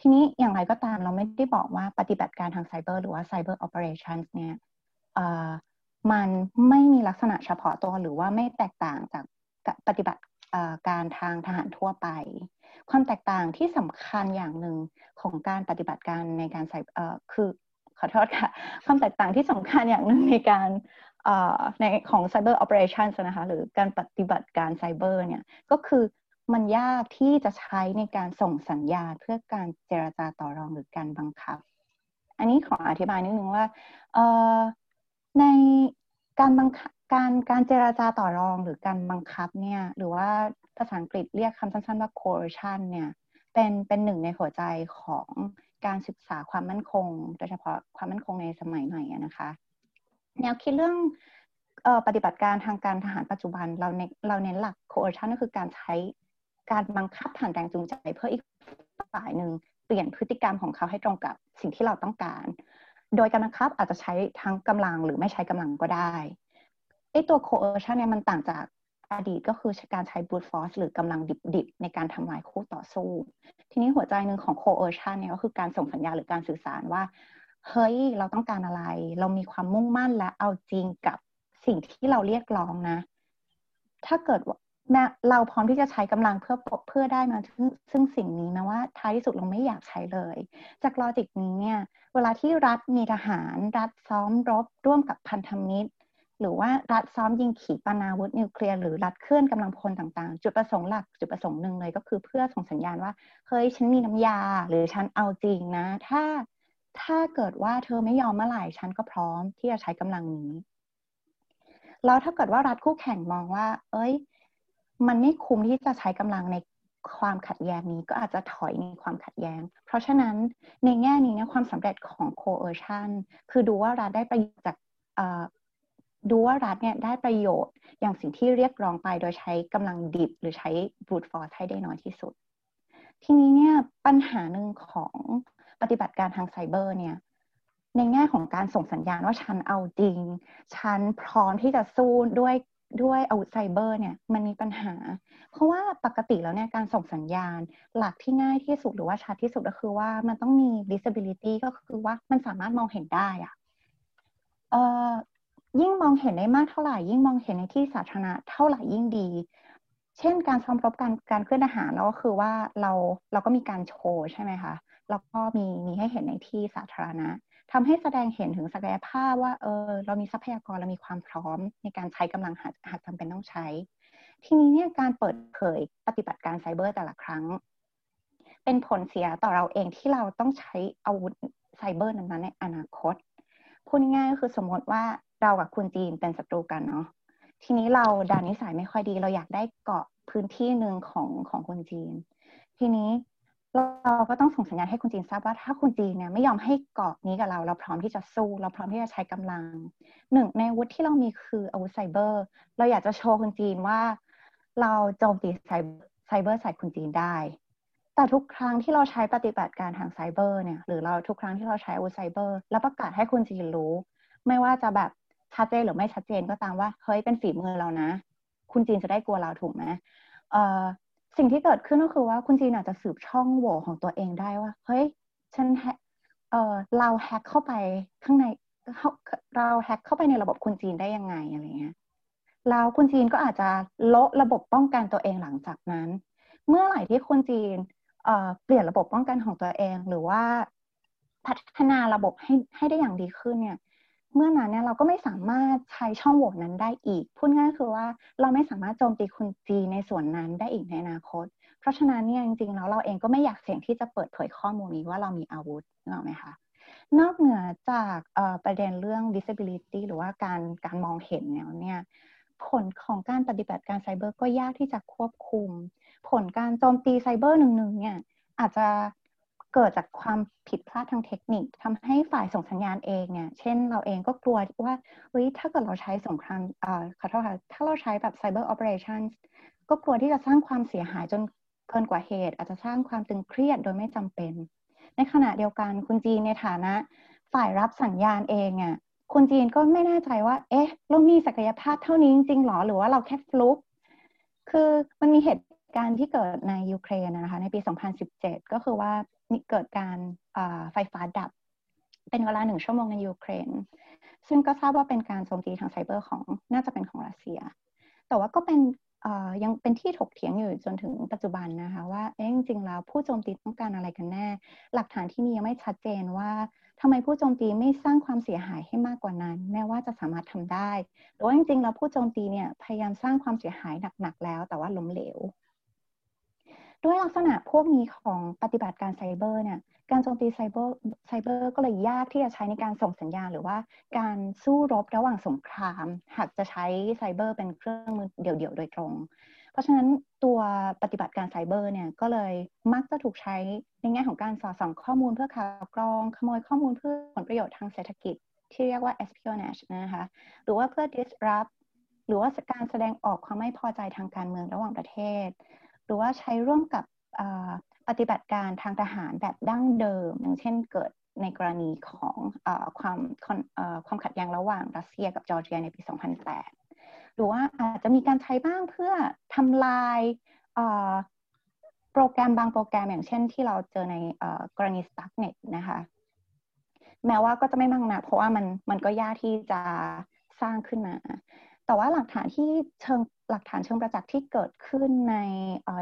ทีนี้อย่างไรก็ตามเราไม่ได้บอกว่าปฏิบัติการทางไซเบอร์หรือว่าไซเบอร์โอเปอเรชั่นเนี่ยมันไม่มีลักษณะเฉพาะตัวหรือว่าไม่แตกต่างจากปฏิบัติการทางทหารทั่วไป ความแตกต่างที่สำคัญอย่างหนึ่งของการปฏิบัติการในการใส่คือ ขอโทษค่ะ ความแตกต่างที่สำคัญอย่างหนึ่งในการในของ Cyber Operations นะคะ หรือการปฏิบัติการไซเบอร์เนี่ย ก็คือมันยากที่จะใช้ในการส่งสัญญาเพื่อการเจรจาต่อรองหรือการบังคับ อันนี้ขออธิบายนิดนึงว่าในการบังคับการการเจราจาต่อรองหรือการบังคับเนี่ย หรือว่าภาษาอังกฤษเรียกคำสั้นๆว่า coercion เนี่ย เป็นเป็นหนึ่งในหัวใจของ การศึกษาความมั่นคง โดยเฉพาะความมั่นคงในสมัยใหม่นะคะ แนวคิดเรื่องปฏิบัติการทางการทหารปัจจุบันเราเน้นเราเน้นหลัก coercion ก็คือการใช้การบังคับผ่านแรงจูงใจเพื่ออีกฝ่ายหนึ่งเปลี่ยนพฤติกรรมของเขาให้ตรงกับสิ่งที่เราต้องการ โดยการบังคับอาจจะใช้ทั้งกำลังหรือไม่ใช้กำลังก็ได้ไอตัว coercion เนี่ยมันต่างจาก อดีตก็คือการใช้ brute force หรือกำลังดิบๆ ในการทำลายคู่ต่อสู้ ทีนี้หัวใจหนึ่งของ coercion เนี่ยก็คือการส่งสัญญาหรือการสื่อสารว่า เฮ้ย เราต้องการอะไร เรามีความมุ่งมั่นและเอาจริงกับสิ่งที่เราเรียกร้องนะ ถ้าเกิดว่าเราพร้อมที่จะใช้กำลังเพื่อเพื่อได้มาซึ่งซึ่งสิ่งนี้นะว่าท้ายที่สุดเราไม่อยากใช้เลย จากลอจิกนี้เนี่ย เวลาที่รัฐมีทหาร รัฐซ้อมรบร่วมกับพันธมิตร หรือว่ารัฐซ้อมยิงขีปนาวุธนิวเคลียร์หรือรัฐเคลื่อนกำลังพลต่างๆ จุดประสงค์หลักจุดประสงค์หนึ่งเลยก็คือเพื่อส่งสัญญาณว่าเฮ้ยฉันมีน้ำยา หรือฉันเอาจริงนะ ถ้าถ้าเกิดว่าเธอไม่ยอมเมื่อไหร่ฉันก็พร้อมที่จะใช้กำลังนี้แล้วถ้าเกิดว่ารัฐคู่แข่งมองว่า เอ้ย มันไม่คุ้มที่จะใช้กำลังในความขัดแย้งนี้ก็อาจจะถอยในความขัดแย้ง เพราะฉะนั้นในแง่นี้เนี่ยความสำเร็จของ coercion คือดูว่ารัฐได้ประโยชน์จาก ดูว่ารัฐเนี่ยได้ประโยชน์อย่างสิ่งที่เรียกร้องไปโดยใช้กำลังดิบหรือใช้ brute force ให้ได้น้อยที่สุด ทีนี้เนี่ยปัญหาหนึ่งของปฏิบัติการทางไซเบอร์เนี่ยในแง่ของการส่งสัญญาณว่าฉันเอาจริง ฉันพร้อมที่จะสู้ด้วยด้วยอาวุธไซเบอร์เนี่ยมันมีปัญหา เพราะว่าปกติแล้วเนี่ยการส่งสัญญาณหลักที่ง่ายที่สุดหรือว่าชัดที่สุดก็คือว่ามันต้องมี visibility ก็คือว่ามันสามารถมองเห็นได้อะเอ่อ ยิ่งมองเห็นได้มากเท่าไหร่ ยิ่งมองเห็นในที่สาธารณะเท่าไหร่ยิ่งดี เช่นการซ้อมรบการการเคลื่อนทหารเราก็คือว่าเราเราก็มีการโชว์ใช่ไหมคะแล้วก็มีมีให้เห็นในที่สาธารณะทำให้แสดงเห็นถึงศักยภาพว่าเออเรามีทรัพยากรเรามีความพร้อม ในการใช้กำลังหากหากจำเป็นต้องใช้ ทีนี้เนี่ยการเปิดเผยปฏิบัติการไซเบอร์แต่ละครั้ง เป็นผลเสียต่อเราเองที่เราต้องใช้อาวุธไซเบอร์นั้นๆในอนาคตพูดง่ายก็คือสมมติว่า เรากับคุณจีนเป็นศัตรูกันเนาะทีนี้เราดานนิสัยไม่ค่อยดี เราอยากได้เกาะพื้นที่หนึ่งของของคนจีน ทีนี้เราก็ต้องส่งสัญญาณให้คุณจีนทราบว่าถ้าคุณจีนเนี่ยไม่ยอมให้เกาะนี้กับเรา เราพร้อมที่จะสู้ เราพร้อมที่จะใช้กำลังหนึ่งในอาวุธที่เรามีคืออาวุธไซเบอร์ เราอยากจะโชว์คุณจีนว่า เราโจมตีไซไซเบอร์ใส่คุณจีนได้ แต่ทุกครั้งที่เราใช้ปฏิบัติการทางไซเบอร์เนี่ยหรือเราทุกครั้งที่เราใช้อาวุธไซเบอร์ แล้วประกาศให้คุณจีนรู้ ไม่ว่าจะแบบ ชัดเจนหรือไม่ชัดเจนก็ตามว่าเฮ้ยเป็นฝีมือเรานะ คุณจีนจะได้กลัวเราถูกไหมเอ่อสิ่งที่เกิดขึ้นก็คือว่าคุณจีนอาจจะสืบช่องโหว่ของตัวเองได้ว่า เฮ้ยฉันเออเราแฮกเข้าไปข้างในเราแฮกเข้าไปในระบบคุณจีนได้ยังไงอะไรเงี้ยแล้วคุณจีนก็อาจจะโละระบบป้องกันตัวเองหลังจากนั้น เมื่อไหร่ที่คุณจีนเเปลี่ยนระบบป้องกันของตัวเอง หรือว่าพัฒนาระบบให้ให้ได้อย่างดีขึ้นเนี่ย เมื่อนั้นเนี่ยเราก็ไม่สามารถใช้ช่องโหว่นั้นได้อีก พูดง่ายคือว่าเราไม่สามารถโจมตีคุณจีในส่วนนั้นได้อีกในอนาคต เพราะฉะนั้นเนี่ยจริงๆแล้วเราเองก็ไม่อยากเสี่ยงที่จะเปิดเผยข้อมูลนี้ว่าเรามีอาวุธนึกออกไหมคะนอกเหนือจากประเด็นเรื่อง visibility หรือว่าการการมองเห็นแล้วเนี่ยผลของการปฏิบัติการไซเบอร์ก็ยากที่จะควบคุม ผลการโจมตีไซเบอร์หนึ่งๆเนี่ยอาจจะ เกิดจากความผิดพลาดทางเทคนิคทำให้ฝ่ายส่งสัญญาณเองเนี่ยเช่นเราเองก็กลัวว่าเฮ้ยถ้าเกิดเราใช้สงครามอ่าขอโทษค่ะถ้าเราใช้แบบ cyber operations ก็กลัวที่จะสร้างความเสียหายจนเกินกว่าเหตุ อาจจะสร้างความตึงเครียดโดยไม่จำเป็น ในขณะเดียวกันคุณจีนในฐานะ ฝ่ายรับสัญญาณเองอะคุณจีนก็ไม่แน่ใจว่า เอ๊ะเรามีศักยภาพเท่านี้จริงหรอ หรือว่าเราแค่ฟลุก คือมันมีเหตุการณ์ที่เกิดในยูเครนนะคะ ในปี 2017 ก็คือว่า เกิดการไฟฟ้าดับ เป็นเวลาหนึ่งชั่วโมงในยูเครน ซึ่งก็ทราบว่าเป็นการโจมตีทางไซเบอร์ของน่าจะเป็นของรัสเซีย แต่ว่าก็เป็นยังเป็นที่ถกเถียงอยู่จนถึงปัจจุบันนะคะ ว่าเอ๊ะจริงๆแล้วผู้โจมตีต้องการอะไรกันแน่ หลักฐานที่มียังไม่ชัดเจนว่าทำไมผู้โจมตีไม่สร้างความเสียหายให้มากกว่านั้น แม้ว่าจะสามารถทำได้หรือว่าจริงๆแล้วผู้โจมตีเนี่ยพยายามสร้างความเสียหายหนักๆแล้ว แต่ว่าล้มเหลว ด้วยลักษณะพวกนี้ของปฏิบัติการไซเบอร์เนี่ยการโจมตีไซเบอร์ไซเบอร์ก็เลยยากที่จะใช้ในการส่งสัญญาณหรือว่าการสู้รบระหว่างสงคราม หากจะใช้ไซเบอร์เป็นเครื่องมือเดี่ยวๆ โดยตรง เพราะฉะนั้นตัวปฏิบัติการไซเบอร์เนี่ยก็เลยมักจะถูกใช้ในแง่ของการสอดส่องข้อมูลเพื่อข่าวกรอง ขโมยข้อมูลเพื่อผลประโยชน์ทางเศรษฐกิจ ที่เรียกว่า espionage นะคะหรือว่าเพื่อ disrupt หรือว่าการแสดงออกความไม่พอใจทางการเมืองระหว่างประเทศ หรือว่าใช้ร่วมกับปฏิบัติการทางทหารแบบดั้งเดิม อย่างเช่นเกิดในกรณีของอความความขัดแย้งระหว่างรัสเซียกับจอร์เจียในปี 2008 หรือว่าอาจจะมีการใช้บ้างเพื่อทำลายโปรแกรมบางโปรแกรมอย่างเช่นที่เราเจอในกรณี Stuxnet นะคะแม้ว่าก็จะไม่มากนะเพราะว่ามันมันก็ยากที่จะสร้างขึ้นมา แต่ว่าหลักฐานที่เชิง หลักฐานเชิงประจักษ์ที่เกิดขึ้นใน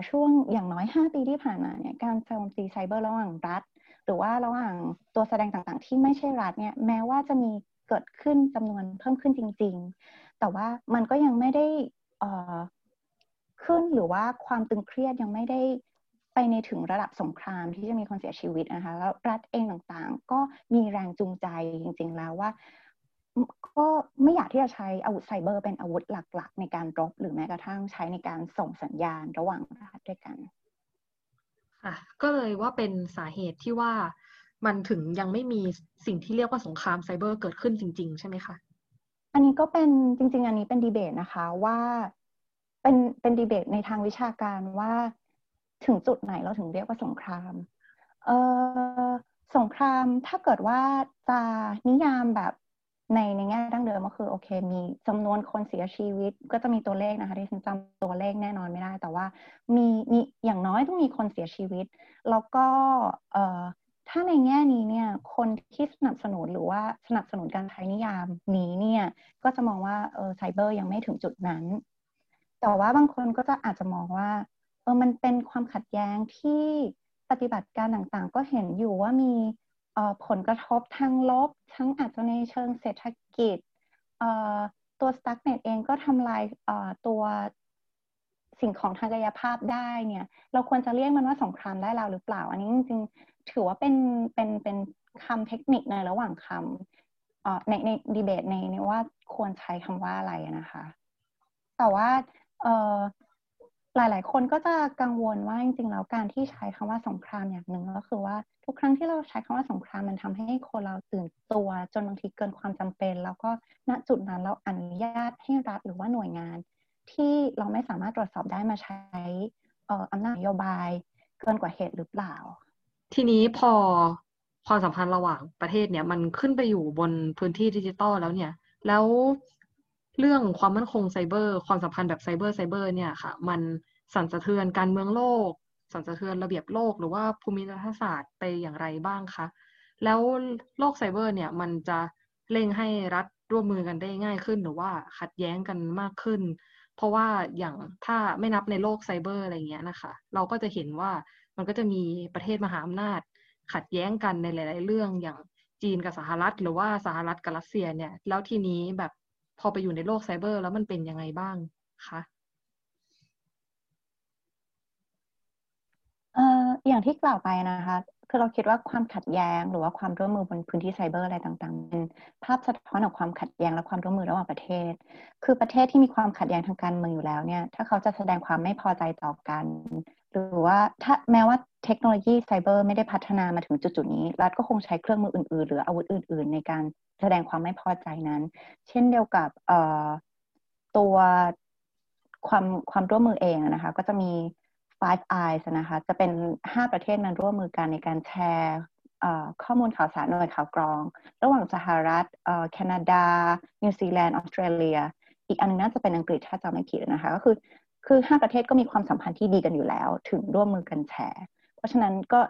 ช่วงอย่างน้อย 5 ปีที่ผ่านมาเนี่ยการโจมตีไซเบอร์ระหว่างรัฐ หรือว่าระหว่างตัวแสดงต่างๆ ที่ไม่ใช่รัฐเนี่ยแม้ว่าจะมีเกิดขึ้นจำนวนเพิ่มขึ้นจริง ๆ แต่ว่ามันก็ยังไม่ได้ขึ้นหรือว่าความตึงเครียดยังไม่ได้ไปในถึงระดับสงครามที่จะมีคนเสียชีวิตนะคะแล้วรัฐเองต่างๆ ก็มีแรงจูงใจจริงๆแล้วว่า ก็ไม่อยากที่จะใช้อาวุธไซเบอร์เป็นอาวุธหลัก ๆ ในการรบ หรือแม้กระทั่งใช้ในการส่งสัญญาณระหว่างประเทศด้วยกันค่ะก็เลยว่าเป็นสาเหตุที่ว่ามันถึงยังไม่มีสิ่งที่เรียกว่าสงครามไซเบอร์เกิดขึ้นจริง ๆ ใช่ไหมคะ อันนี้ก็เป็นจริง ๆ อันนี้เป็นดีเบตนะคะว่าเป็นเป็นดีเบตในทางวิชาการว่าถึงจุดไหนเราถึงเรียกว่าสงคราม เออสงครามถ้าเกิดว่าจะนิยามแบบ ในในแง่ดั้งเดิมก็คือโอเค มีจำนวนคนเสียชีวิต ก็จะมีตัวเลขนะคะที่ฉันจำตัวเลขแน่นอนไม่ได้ แต่ว่ามีมีอย่างน้อยต้องมีคนเสียชีวิต แล้วก็เอ่อถ้าในแง่นี้เนี่ยคนที่สนับสนุนหรือว่าสนับสนุนการใช้นิยามนี้เนี่ยก็จะมองว่าเออไซเบอร์ยังไม่ถึงจุดนั้น แต่ว่าบางคนก็จะอาจจะมองว่าเออมันเป็นความขัดแย้งที่ปฏิบัติการต่างๆ ก็เห็นอยู่ว่ามี ผลกระทบทางลบ ทั้งอาจจะในเชิงเศรษฐกิจตัว Stuxnet เองก็ทำลายตัวสิ่งของทางกายภาพได้เนี่ย เราควรจะเรียกมันว่าสงครามได้แล้วหรือเปล่า อันนี้จริงๆถือว่าเป็นเป็นเป็นคำเทคนิคในระหว่างคำในในดีเบตในในว่าควรใช้คำว่าอะไรนะคะ แต่ว่า หลาย ๆ คนก็จะกังวลว่าจริง ๆ แล้วการที่ใช้คำว่าสงครามอย่างหนึ่งก็คือว่าทุกครั้งที่เราใช้คำว่าสงครามมันทำให้คนเราตื่นตัวจนบางทีเกินความจำเป็น แล้วก็ณจุดนั้นเราอนุญาตให้รัฐหรือว่าหน่วยงาน ที่เราไม่สามารถตรวจสอบได้มาใช้อำนาจนโยบาย เกินกว่าเหตุหรือเปล่า ทีนี้พอความสัมพันธ์ระหว่างประเทศเนี่ยมันขึ้นไปอยู่บนพื้นที่ดิจิตอลแล้วเนี่ย แล้ว เรื่องความมั่นคงไซเบอร์ ความสัมพันธ์แบบไซเบอร์ไซเบอร์เนี่ยค่ะ มันสั่นสะเทือนการเมืองโลก สั่นสะเทือนระเบียบโลก หรือว่าภูมิรัฐศาสตร์ไปอย่างไรบ้างคะแล้วโลกไซเบอร์เนี่ยมันจะเร่งให้รัฐร่วมมือกันได้ง่ายขึ้นหรือว่าขัดแย้งกันมากขึ้น เพราะว่าอย่างถ้าไม่นับในโลกไซเบอร์อะไรเงี้ยนะคะ เราก็จะเห็นว่ามันก็จะมีประเทศมหาอำนาจ ขัดแย้งกันในหลาย ๆ เรื่องอย่างจีนกับสหรัฐ หรือว่าสหรัฐกับรัสเซียเนี่ย แล้วทีนี้แบบ พอไปอยู่ในโลกไซเบอร์ แล้วมันเป็นยังไงบ้างคะเอ่ออย่างที่กล่าวไปนะคะ คือเราคิดว่าความขัดแย้ง หรือว่าความร่วมมือบนพื้นที่ไซเบอร์อะไรต่างๆเป็นภาพสะท้อนของความขัดแย้งและความร่วมมือระหว่างประเทศ คือประเทศที่มีความขัดแย้งทางการเมืองอยู่แล้วเนี่ย ถ้าเขาจะแสดงความไม่พอใจต่อกัน หรือว่าถ้าแม้ว่าเทคโนโลยีไซเบอร์ไม่ได้พัฒนามาถึงจุดๆนี้ รัฐก็คงใช้เครื่องมืออื่นๆ หรืออาวุธอื่น ๆ ในการ แสดงความไม่พอใจนั้น เช่นเดียวกับตัวความความร่วมมือเองนะคะ ก็จะมี Five Eyes นะคะ จะเป็น 5 ประเทศมันร่วมมือกันในการแชร์ข้อมูลข่าวสารหน่วยข่าวกรอง ระหว่างสหรัฐแคนาดา นิวซีแลนด์ ออสเตรเลีย อีกอันนึงน่าจะเป็นอังกฤษถ้าจำไม่ผิดนะคะ ก็คือคือ 5 ประเทศก็มีความสัมพันธ์ที่ดีกันอยู่แล้ว ถึงร่วมมือกันแชร์ เพราะฉะนั้นก็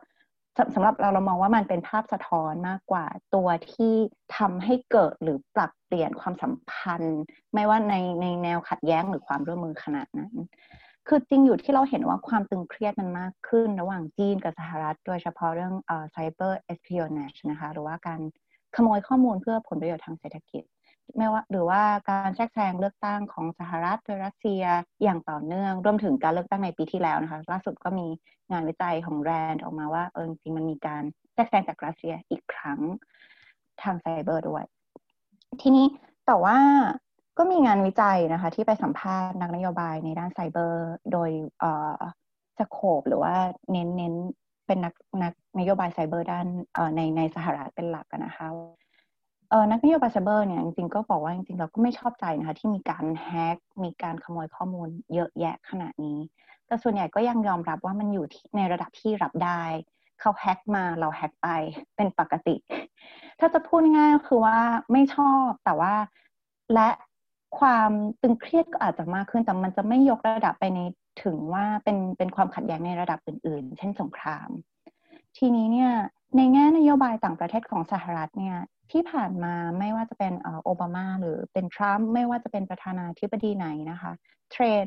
สำหรับเราเรามองว่ามันเป็นภาพสะท้อนมากกว่า ตัวที่ทำให้เกิดหรือปรับเปลี่ยนความสัมพันธ์ ไม่ว่าในในแนวขัดแย้งหรือความร่วมมือขนาดนั้น คือจริงอยู่ที่เราเห็นว่าความตึงเครียดมันมากขึ้น ระหว่างจีนกับสหรัฐ โดยเฉพาะเรื่องเอ่อ cyber espionage นะคะหรือว่าการขโมยข้อมูลเพื่อผลประโยชน์ทางเศรษฐกิจ ไม่ว่า หรือว่าการแทรกแซงเลือกตั้งของสหรัฐโดยรัสเซียอย่างต่อเนื่องรวมถึงการเลือกตั้งในปีที่แล้วนะคะ ล่าสุดก็มีงานวิจัยของแรนด์ออกมาว่าเออจริงมันมีการแทรกแซงจากรัสเซียอีกครั้งทางไซเบอร์ด้วย ทีนี้แต่ว่าก็มีงานวิจัยนะคะ ที่ไปสัมภาษณ์นักนโยบายในด้านไซเบอร์ โดยเอ่อสโคบหรือว่าเน้นเน้นเป็นนักนักนโยบายไซเบอร์ด้านเอ่อในในสหรัฐเป็นหลักนะคะ นักนโยบายไซเบอร์เนี่ยจริงๆก็บอกว่าจริงๆเราก็ไม่ชอบใจนะคะที่มีการแฮกมีการขโมยข้อมูลเยอะแยะขนาดนี้ แต่ส่วนใหญ่ก็ยังยอมรับว่ามันอยู่ในระดับที่รับได้ เขาแฮกมาเราแฮกไปเป็นปกติ ถ้าจะพูดง่ายก็คือว่าไม่ชอบแต่ว่าและความตึงเครียดก็อาจจะมากขึ้นแต่มันจะไม่ยกระดับไปในถึงว่าเป็นเป็นความขัดแย้งในระดับอื่น ๆ เช่นสงคราม ทีนี้เนี่ยในแง่นโยบายต่างประเทศของสหรัฐเนี่ย ที่ผ่านมาไม่ว่าจะเป็นโอบามาหรือเป็นทรัมป์ไม่ว่าจะเป็นประธานาธิบดีไหนนะคะ เทรน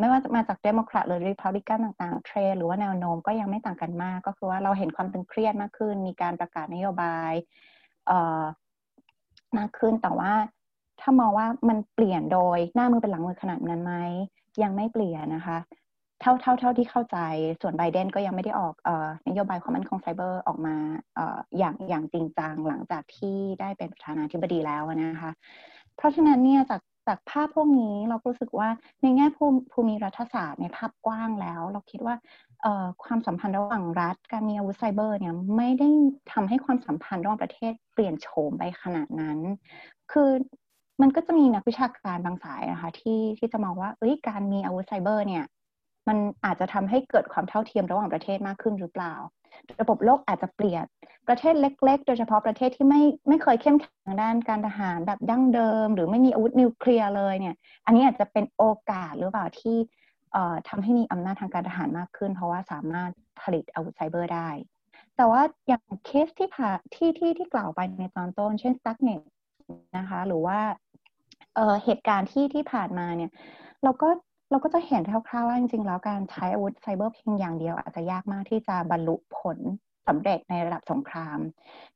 ไม่ว่าจะมาจากเดโมแครตหรือริพับลิกันต่างๆ เทรนหรือว่าแนวโน้มก็ยังไม่ต่างกันมาก ก็คือว่าเราเห็นความตึงเครียดมากขึ้น มีการประกาศนโยบายมากขึ้นแต่ว่าถ้ามองว่ามันเปลี่ยนโดยหน้ามือเป็นหลังมือขนาดนั้นไหมยังไม่เปลี่ยนนะคะ เท่าเท่าเท่าที่เข้าใจส่วนไบเดนก็ยังไม่ได้ออกอนโยบายความมั่นคงไซเบอร์ออกมาออย่างอย่างจริงจังหลังจากที่ได้เป็นประธานาธิบดีแล้วนะคะ เพราะฉะนั้นเนี่ยจากจากภาพพวกนี้เรารู้สึกว่าในแง่ภูมิภูมิรัฐศาสตร์ในภาพกว้างแล้ว เราคิดว่าความสัมพันธ์ระหว่างรัฐ การมีอาวุธไซเบอร์เนี่ยไม่ได้ทำให้ความสัมพันธ์ระหว่างประเทศเปลี่ยนโฉมไปขนาดนั้น คือมันก็จะมีนักวิชาการบางสายนะคะที่ที่จะมองว่าเอ้ยการมีอาวุธไซเบอร์เนี่ย มันอาจจะทำให้เกิดความเท่าเทียมระหว่างประเทศมากขึ้นหรือเปล่า ระบบโลกอาจจะเปลี่ยนประเทศเล็ก ๆ โดยเฉพาะประเทศที่ไม่ไม่เคยเข้มแข็งด้านการทหารแบบดั้งเดิม หรือไม่มีอาวุธนิวเคลียร์เลยเนี่ย อันนี้อาจจะเป็นโอกาสหรือเปล่าที่เอ่อทำให้มีอำนาจทางการทหารมากขึ้น เพราะว่าสามารถผลิตอาวุธไซเบอร์ได้ แต่ว่าอย่างเคสที่ผ่าที่ที่ที่กล่าวไปในตอนต้น เช่น Stuxnet นะคะ หรือว่าเหตุการณ์ที่ที่ผ่านมาเนี่ย เราก็ เราก็จะเห็นคร่าวๆว่าจริงๆ แล้วการใช้อาวุธไซเบอร์เพียงอย่างเดียว อาจจะยากมากที่จะบรรลุผลสำเร็จในระดับสงคราม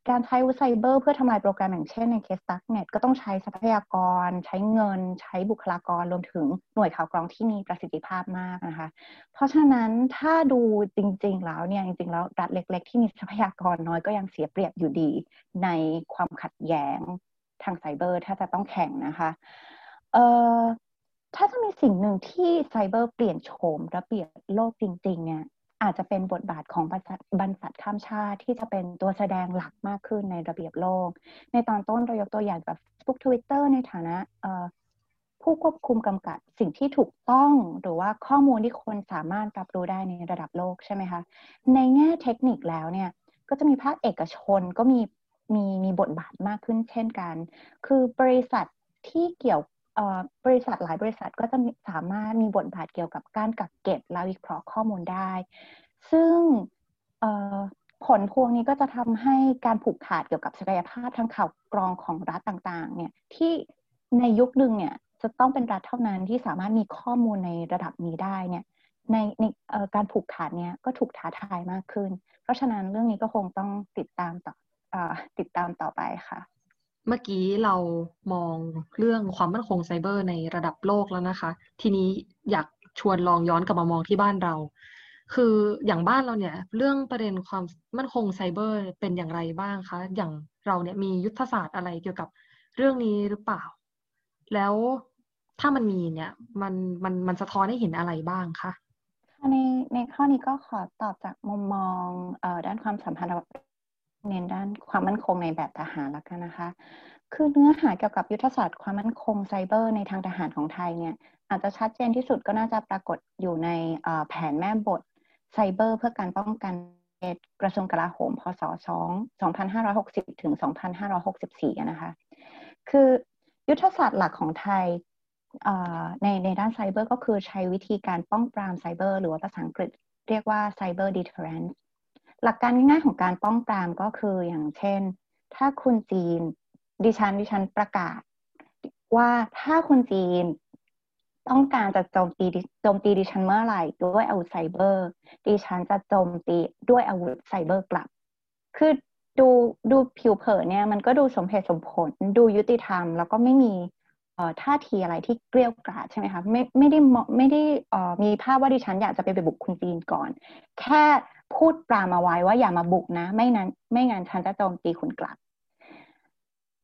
การใช้อาวุธไซเบอร์เพื่อทำลายโปรแกรมอย่างเช่นในเคส Stuxnet ก็ต้องใช้ทรัพยากร ใช้เงิน ใช้บุคลากรรวมถึงหน่วยข่าวกรองที่มีประสิทธิภาพมากนะคะ เพราะฉะนั้นถ้าดูจริง ๆ แล้วเนี่ยจริง ๆ แล้วรัฐเล็ก ๆ ที่มีทรัพยากรน้อยก็ยังเสียเปรียบอยู่ดี ในความขัดแย้งทางไซเบอร์ถ้าจะต้องแข่งนะคะเอ่อ ถ้าจะมีสิ่งหนึ่งที่ไซเบอร์เปลี่ยนโฉมระเบียบโลกจริงๆเนี่ยอาจจะเป็นบทบาทของบรรษัทบรรษัทข้ามชาติที่จะเป็นตัวแสดงหลักมากขึ้นในระเบียบโลก ในตอนต้นเรายกตัวอย่างแบบ Facebook Twitter ในฐานะผู้ควบคุมกำกับสิ่งที่ถูกต้องหรือว่าข้อมูลที่คนสามารถรับรู้ได้ในระดับโลกใช่ไหมคะ ในแง่เทคนิคแล้วเนี่ยก็จะมีภาคเอกชนก็มีมีมีบทบาทมากขึ้นเช่นกัน คือบริษัทที่เกี่ยว บริษัทหลายบริษัทก็จะสามารถมีบทบาทเกี่ยวกับการกักเก็บและวิเคราะห์ข้อมูลได้ ซึ่งผลพวงนี้ก็จะทำให้การผูกขาดเกี่ยวกับศักยภาพทางข่าวกรองของรัฐต่างๆ เนี่ยที่ในยุคหนึ่งเนี่ยจะต้องเป็นรัฐเท่านั้นที่สามารถมีข้อมูลในระดับนี้ได้เนี่ยในในการผูกขาดเนี่ยก็ถูกท้าทายมากขึ้น เพราะฉะนั้นเรื่องนี้ก็คงต้องติดตามต่ออติดตามต่อไปค่ะ เมื่อกี้เรามองเรื่องความมั่นคงไซเบอร์ในระดับโลกแล้วนะคะ ทีนี้อยากชวนลองย้อนกลับมามองที่บ้านเรา คืออย่างบ้านเราเนี่ยเรื่องประเด็นความมั่นคงไซเบอร์เป็นอย่างไรบ้างคะ อย่างเราเนี่ยมียุทธศาสตร์อะไรเกี่ยวกับเรื่องนี้หรือเปล่า แล้วถ้ามันมีเนี่ยมันมันมันสะท้อนให้เห็นอะไรบ้างคะในในข้อนี้ก็ขอตอบจากมุมมองออด้านความสัมพันธ์ เน้นด้านความมั่นคงในแบบทหารแล้วกันนะคะ คือเนื้อหาเกี่ยวกับยุทธศาสตร์ความมั่นคงไซเบอร์ในทางทหารของไทยเนี่ยอาจจะชัดเจนที่สุดก็น่าจะปรากฏอยู่ในแผนแม่บทไซเบอร์ เพื่อการป้องกันกระทรวงกลาโหม พศ2 2560 ถึง 2564 นะคะ คือยุทธศาสตร์หลักของไทยในในด้านไซเบอร์ก็คือใช้วิธีการป้องปรามไซเบอร์ หรือว่าภาษาอังกฤษเรียกว่าไซเบอร์ดีเทอร์เรนซ์ หลักการง่ายๆของการป้องปรามก็คืออย่างเช่น ถ้าคุณจีน ดิฉันดิฉันประกาศ ว่าถ้าคุณจีนต้องการจะโจมตีโจมตีดิฉันเมื่อไหร่ด้วยอาวุธไซเบอร์ ดิฉันจะโจมตีด้วยอาวุธไซเบอร์กลับ คือดูดูผิวเผินเนี่ยมันก็ดูสมเหตุสมผล ดูยุติธรรม แล้วก็ไม่มีท่าทีอะไรที่เกลี้ยกราดใช่ไหมคะไม่ไม่ได้ไม่ได้มีภาพว่าดิฉันอยากจะไปไปบุกคุณจีนก่อน แค่ พูดปรามาไว้ว่าอย่ามาบุกนะ ไม่นั้นไม่งั้นฉันจะโจมตีคุณกลับ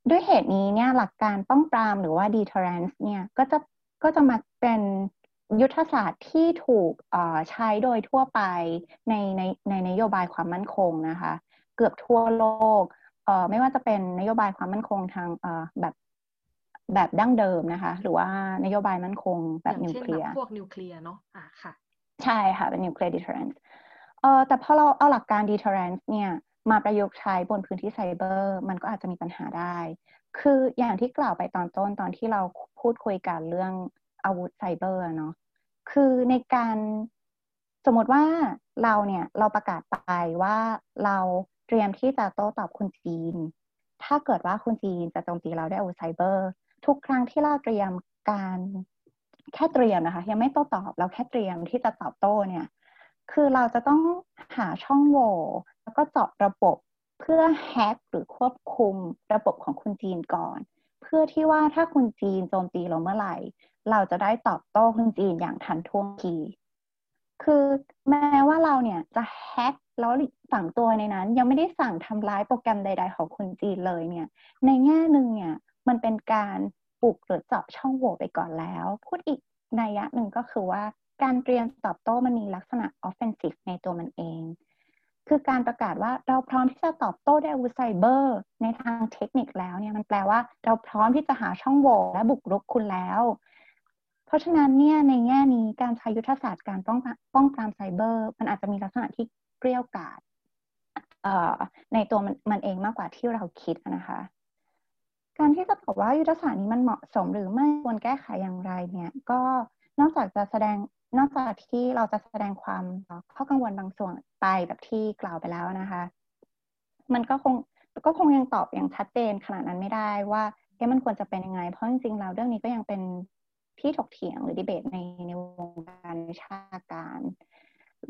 ด้วยเหตุนี้เนี่ยหลักการป้องปรามหรือว่า deterrence เนี่ยก็จะก็จะมาเป็นยุทธศาสตร์ที่ถูกใช้โดยทั่วไปในในในนโยบายความมั่นคงนะคะ เกือบทั่วโลกไม่ว่าจะเป็นนโยบายความมั่นคงทางแบบแบบดั้งเดิมนะคะ หรือว่านโยบายมั่นคงแบบนิวเคลียร์พวกนิวเคลียร์เนาะอะค่ะ ใช่ค่ะ เป็น nuclear deterrence เออแต่พอเราเอาหลักการ deterrence เนี่ยมาประยุกต์ใช้บนพื้นที่ไซเบอร์ มันก็อาจจะมีปัญหาได้ คืออย่างที่กล่าวไปตอนต้นตอนที่เราพูดคุยกันเรื่องอาวุธไซเบอร์เนาะคือในการสมมติว่าเราเนี่ยเราประกาศไปว่าเราเตรียมที่จะโต้ตอบคุณจีน ถ้าเกิดว่าคุณจีนจะโจมตีเราด้วยอาวุธไซเบอร์ ทุกครั้งที่เราเตรียมการแค่เตรียมนะคะ ยังไม่โต้ตอบเราแค่เตรียมที่จะตอบโต้เนี่ย คือเราจะต้องหาช่องโหว่แล้วก็เจาะระบบเพื่อแฮกหรือควบคุมระบบของคุณจีนก่อน เพื่อที่ว่าถ้าคุณจีนโจมตีเราเมื่อไหร่ เราจะได้ตอบโต้คุณจีนอย่างทันท่วงที คือแม้ว่าเราเนี่ยจะแฮกแล้วสั่งตัวในนั้น ยังไม่ได้สั่งทำร้ายโปรแกรมใด ๆ ของคุณจีนเลยเนี่ย ในแง่หนึ่งเนี่ยมันเป็นการปลุกหรือเจาะช่องโหว่ไปก่อนแล้ว พูดอีกนัยยะหนึ่งก็คือว่า การเตรียมตอบโต้มันมีลักษณะ offensive ในตัวมันเอง คือการประกาศว่าเราพร้อมที่จะตอบโต้ด้วยอาวุธไซเบอร์ในทางเทคนิคแล้วเนี่ยมันแปลว่าเราพร้อมที่จะหาช่องโหว่และบุกรุกคุณแล้ว เพราะฉะนั้นเนี่ยในแง่นี้การใช้ยุทธศาสตร์การป้องป้องปรามไซเบอร์ มันอาจจะมีลักษณะที่เกลี้ยกล่อมในตัวมันมันเองมากกว่าที่เราคิดนะคะการที่จะบอกว่ายุทธศาสตร์นี้มันเหมาะสมหรือไม่ควรแก้ไขอย่างไรเนี่ย ก็นอกจากจะแสดง นอกจากที่เราจะแสดงความข้อกังวลบางส่วนไปแบบที่กล่าวไปแล้วนะคะ มันก็คงก็คงยังตอบอย่างชัดเจนขนาดนั้นไม่ได้ว่าเอ๊ะมันควรจะเป็นยังไง เพราะจริงๆแล้วเรื่องนี้ก็ยังเป็นที่ถกเถียงหรือดีเบตในในวงการวิชาการ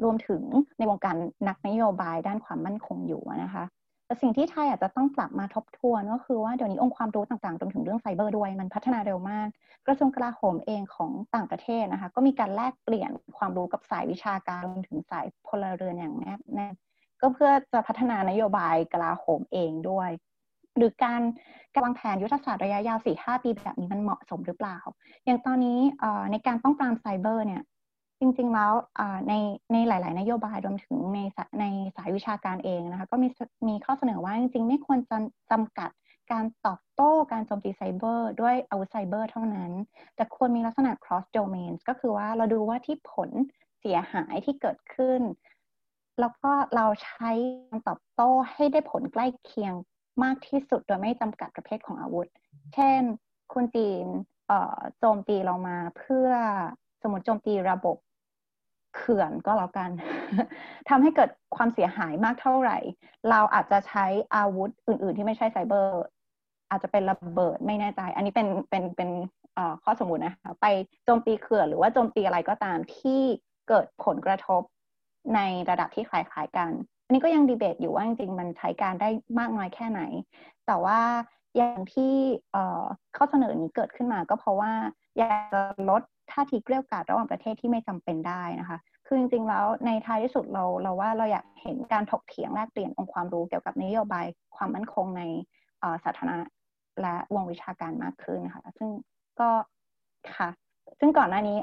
รวมถึงในวงการนักนโยบายด้านความมั่นคงอยู่นะคะ แต่สิ่งที่ไทยอาจจะต้องกลับมาทบทวนก็คือว่าเดี๋ยวนี้องค์ความรู้ต่างๆรวมถึงเรื่องไซเบอร์ด้วย มันพัฒนาเร็วมาก กระทรวงกลาโหมเองของต่างประเทศนะคะ ก็มีการแลกเปลี่ยนความรู้กับสายวิชาการรวมถึงสายพลเรือนอย่างแนบแน่ก็เพื่อจะพัฒนานโยบายกลาโหมเองด้วย หรือการการวางแผนยุทธศาสตร์ระยะยาว4-5 ปีแบบนี้มันเหมาะสมหรือเปล่า อย่างตอนนี้ในการป้องปรามไซเบอร์เนี่ย จริงๆแล้วในในหลาย ๆ นโยบายรวมถึงในในสายวิชาการเองนะคะก็มีมีข้อเสนอว่าจริง ๆ ไม่ควรจะจำกัดการตอบโต้การโจมตีไซเบอร์ด้วยอาวุธไซเบอร์เท่านั้น แต่ควรมีลักษณะ cross domains ก็คือว่าเราดูว่าที่ผลเสียหายที่เกิดขึ้น แล้วก็เราใช้การตอบโต้ให้ได้ผลใกล้เคียงมากที่สุดโดยไม่จำกัดประเภทของอาวุธ เช่น คุณจีนโจมตีเรามาเพื่อสมมติโจมตีระบบ เขื่อนก็แล้วกันทำให้เกิดความเสียหายมากเท่าไหร่ เราอาจจะใช้อาวุธอื่น ๆ ที่ไม่ใช่ไซเบอร์ อาจจะเป็นระเบิดไม่แน่ใจ อันนี้เป็นเป็นเป็นข้อสมมตินะคะไปโจมตีเขื่อนหรือว่าโจมตีอะไรก็ตามที่เกิดผลกระทบในระดับที่คล้ายๆกัน อันนี้ก็ยังดีเบตอยู่ว่าจริงๆมันใช้การได้มากน้อยแค่ไหน แต่ว่าอย่างที่ข้อเสนอนี้เกิดขึ้นมาก็เพราะว่าอยากจะลด ท่าทีเกลี้ยกล่อมระหว่างประเทศที่ไม่จำเป็นได้นะคะคือจริงๆแล้วในท้ายที่สุดเราเราว่าเราอยากเห็นการถกเถียงแลกเปลี่ยนองค์ความรู้เกี่ยวกับนโยบายความมั่นคงในสาธารณะและวงวิชาการมากขึ้นนะคะซึ่งก็ค่ะซึ่งก่อนหน้านี้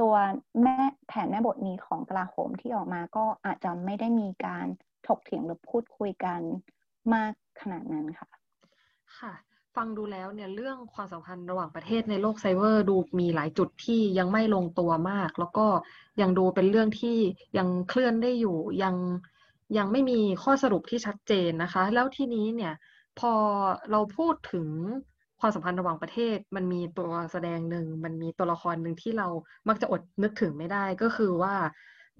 ตัวแม่แผนแม่บทนี้ของกลาโหมที่ออกมาก็อาจจะไม่ได้มีการถกเถียงหรือพูดคุยกันมากขนาดนั้นค่ะ ค่ะ ฟังดูแล้วเนี่ยเรื่องความสัมพันธ์ระหว่างประเทศในโลกไซเบอร์ดูมีหลายจุดที่ยังไม่ลงตัวมาก แล้วก็ยังดูเป็นเรื่องที่ยังเคลื่อนได้อยู่ยังยังไม่มีข้อสรุปที่ชัดเจนนะคะ แล้วทีนี้เนี่ยพอเราพูดถึงความสัมพันธ์ระหว่างประเทศ มันมีตัวแสดงหนึ่งมันมีตัวละครหนึ่งที่เรามักจะอดนึกถึงไม่ได้ก็คือว่า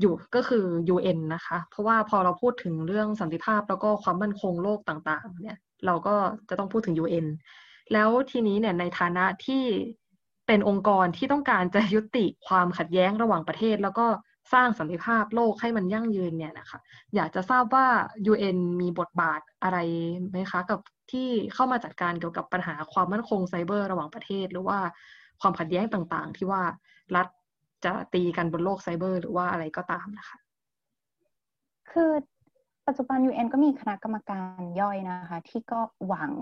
อยู่ก็คือ UN นะคะ เพราะว่าพอเราพูดถึงเรื่องสันติภาพแล้วก็ความมั่นคงโลกต่าง ๆ เนี่ย เราก็จะต้องพูดถึง UN แล้วทีนี้เนี่ยในฐานะที่เป็นองค์กรที่ต้องการจะยุติความขัดแย้งระหว่างประเทศ แล้วก็สร้างสันติภาพโลกให้มันยั่งยืนเนี่ยนะคะอยากจะทราบว่า UN มีบทบาทอะไรไหมคะ กับที่เข้ามาจัดการเกี่ยวกับปัญหาความมั่นคงไซเบอร์ระหว่างประเทศ หรือว่าความขัดแย้งต่างๆ ที่ว่ารัฐจะตีกันบนโลกไซเบอร์ หรือว่าอะไรก็ตามนะคะ คือ ปัจจุบัน UN ก็มีคณะกรรมการย่อยนะคะ ที่ก็หวัง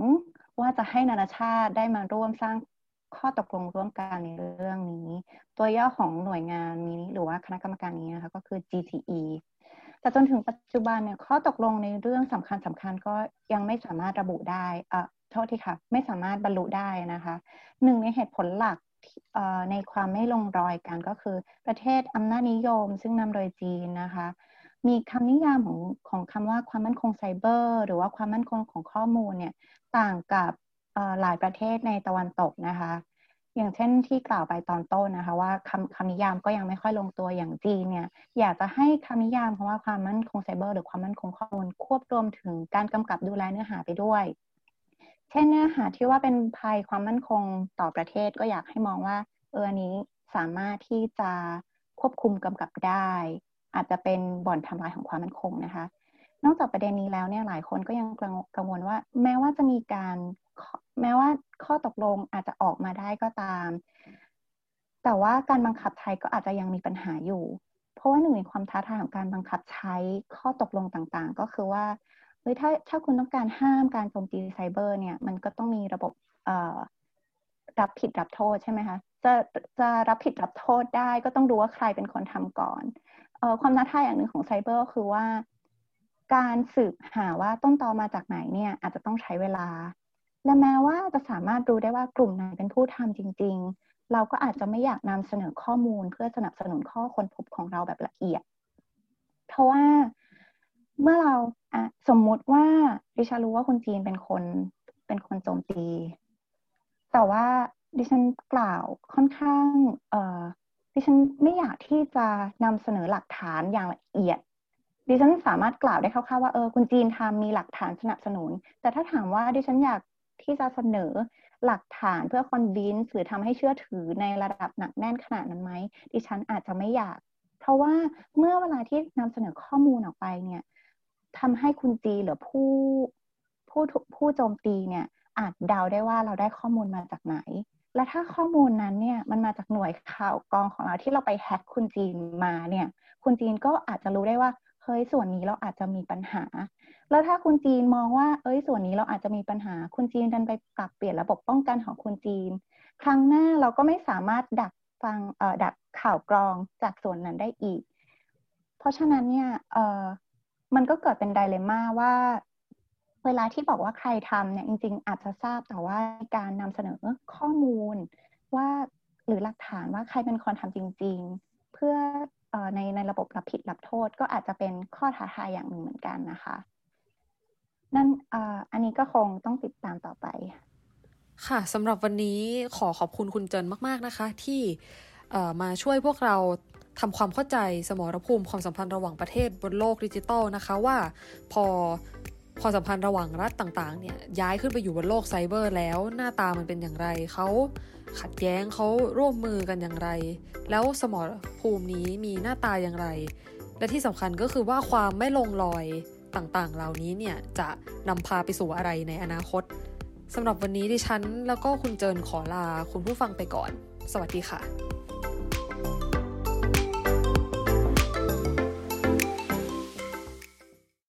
ว่าจะให้นานาชาติได้มาร่วมสร้างข้อตกลงร่วมกันในเรื่องนี้ ตัวย่อของหน่วยงานนี้หรือว่าคณะกรรมการนี้นะคะก็คือ GTE แต่จนถึงปัจจุบันเนี่ยข้อตกลงในเรื่องสำคัญสำคัญก็ยังไม่สามารถระบุได้เอ่อโทษทีค่ะ ไม่สามารถบรรลุได้นะคะหนึ่งในเหตุผลหลักในความไม่ลงรอยกันก็คือประเทศอำนาจนิยม ซึ่งนำโดยจีนนะคะ มีคำนิยามของของคำว่าความมั่นคงไซเบอร์ หรือว่าความมั่นคงของข้อมูลเนี่ยต่างกับหลายประเทศในตะวันตกนะคะ อย่างเช่นที่กล่าวไปตอนต้นนะคะ ว่าคำคำนิยามก็ยังไม่ค่อยลงตัวอย่างจีนเนี่ยอยากจะให้คำนิยามคำว่าความมั่นคงไซเบอร์ หรือความมั่นคงข้อมูลควบรวมถึงการกำกับดูแลเนื้อหาไปด้วย เช่นเนื้อหาที่ว่าเป็นภัยความมั่นคงต่อประเทศก็อยากให้มองว่าเอออันนี้สามารถที่จะควบคุมกำกับได้ อาจจะเป็นบ่อนทำลายของความมั่นคงนะคะ นอกจากประเด็นนี้แล้วเนี่ยหลายคนก็ยังกังวลว่า แม้ว่าจะมีการแม้ว่าข้อตกลงอาจจะออกมาได้ก็ตาม แต่ว่าการบังคับใช้ก็อาจจะยังมีปัญหาอยู่ เพราะว่าหนึ่งในความท้าทายของการบังคับใช้ข้อตกลงต่างๆ ก็คือว่าเฮ้ยถ้าถ้าคุณต้องการห้ามการโจมตีไซเบอร์เนี่ย มันก็ต้องมีระบบรับผิดรับโทษใช่ไหมคะจะจะรับผิดรับโทษได้ก็ต้องดูว่าใครเป็นคนทำก่อน ความท้าทายอย่างหนึ่งของไซเบอร์คือว่า การสืบหาว่าต้นตอมาจากไหนเนี่ยอาจจะต้องใช้เวลา และแม้ว่าจะสามารถรู้ได้ว่ากลุ่มไหนเป็นผู้ทำจริง ๆ เราก็อาจจะไม่อยากนำเสนอข้อมูลเพื่อสนับสนุนข้อค้นพบของเราแบบละเอียด เพราะว่าเมื่อเราสมมุติว่าดิฉันรู้ว่าคนจีนเป็นคนเป็นคนโจมตี แต่ว่าดิฉันกล่าวค่อนข้างเออ ดิฉันไม่อยากที่จะนำเสนอหลักฐานอย่างละเอียด ดิฉันสามารถกล่าวได้คร่าวๆว่าเออคุณจีนทำมีหลักฐานสนับสนุน แต่ถ้าถามว่าดิฉันอยากที่จะเสนอหลักฐานเพื่อคอนวินส์หรือทำให้เชื่อถือในระดับหนักแน่นขนาดนั้นไหมดิฉันอาจจะไม่อยาก เพราะว่าเมื่อเวลาที่นำเสนอข้อมูลออกไปเนี่ยทำให้คุณจีหรือผู้ผู้ผู้โจมตีเนี่ยอาจเดาได้ว่าเราได้ข้อมูลมาจากไหน และถ้าข้อมูลนั้นเนี่ยมันมาจากหน่วยข่าวกองของเราที่เราไปแฮ็กคุณจีนมาเนี่ย คุณจีนก็อาจจะรู้ได้ว่าเฮ้ยส่วนนี้เราอาจจะมีปัญหา แล้วถ้าคุณจีนมองว่า เอ้ย ส่วนนี้เราอาจจะมีปัญหา คุณจีนดันไปปรับเปลี่ยนระบบป้องกันของคุณจีน ครั้งหน้าเราก็ไม่สามารถดักฟังเอ่อดักข่าวกรองจากส่วนนั้นได้อีก เพราะฉะนั้นเนี่ยเอ่อมันก็เกิดเป็นไดเลม่าว่า เวลาที่บอกว่าใครทำเนี่ยจริง ๆ อาจจะทราบแต่ว่าการนำเสนอข้อมูลว่าหรือหลักฐานว่าใครเป็นคนทำจริง ๆ เพื่อในในระบบรับผิดรับโทษ ก็อาจจะเป็นข้อท้าทายอย่างหนึ่งเหมือนกันนะคะนั่นอันนี้ก็คงต้องติดตามต่อไป ค่ะสำหรับวันนี้ขอขอบคุณคุณเจินมาก ๆ นะคะ ที่มาช่วยพวกเราทำความเข้าใจสมรภูมิความสัมพันธ์ระหว่างประเทศบนโลกดิจิตอลนะคะว่า พอ ความสัมพันธ์ระหว่างรัฐต่างๆเนี่ยย้ายขึ้นไปอยู่บนโลกไซเบอร์แล้วหน้าตามันเป็นอย่างไรเขาขัดแย้งเขาร่วมมือกันอย่างไร แล้วสมรภูมินี้มีหน้าตาอย่างไร และที่สำคัญก็คือว่าความไม่ลงรอยต่างๆ เหล่านี้เนี่ยจะนำพาไปสู่อะไรในอนาคตสำหรับวันนี้ดิฉันแล้วก็คุณเจินขอลาคุณผู้ฟังไปก่อน สวัสดีค่ะ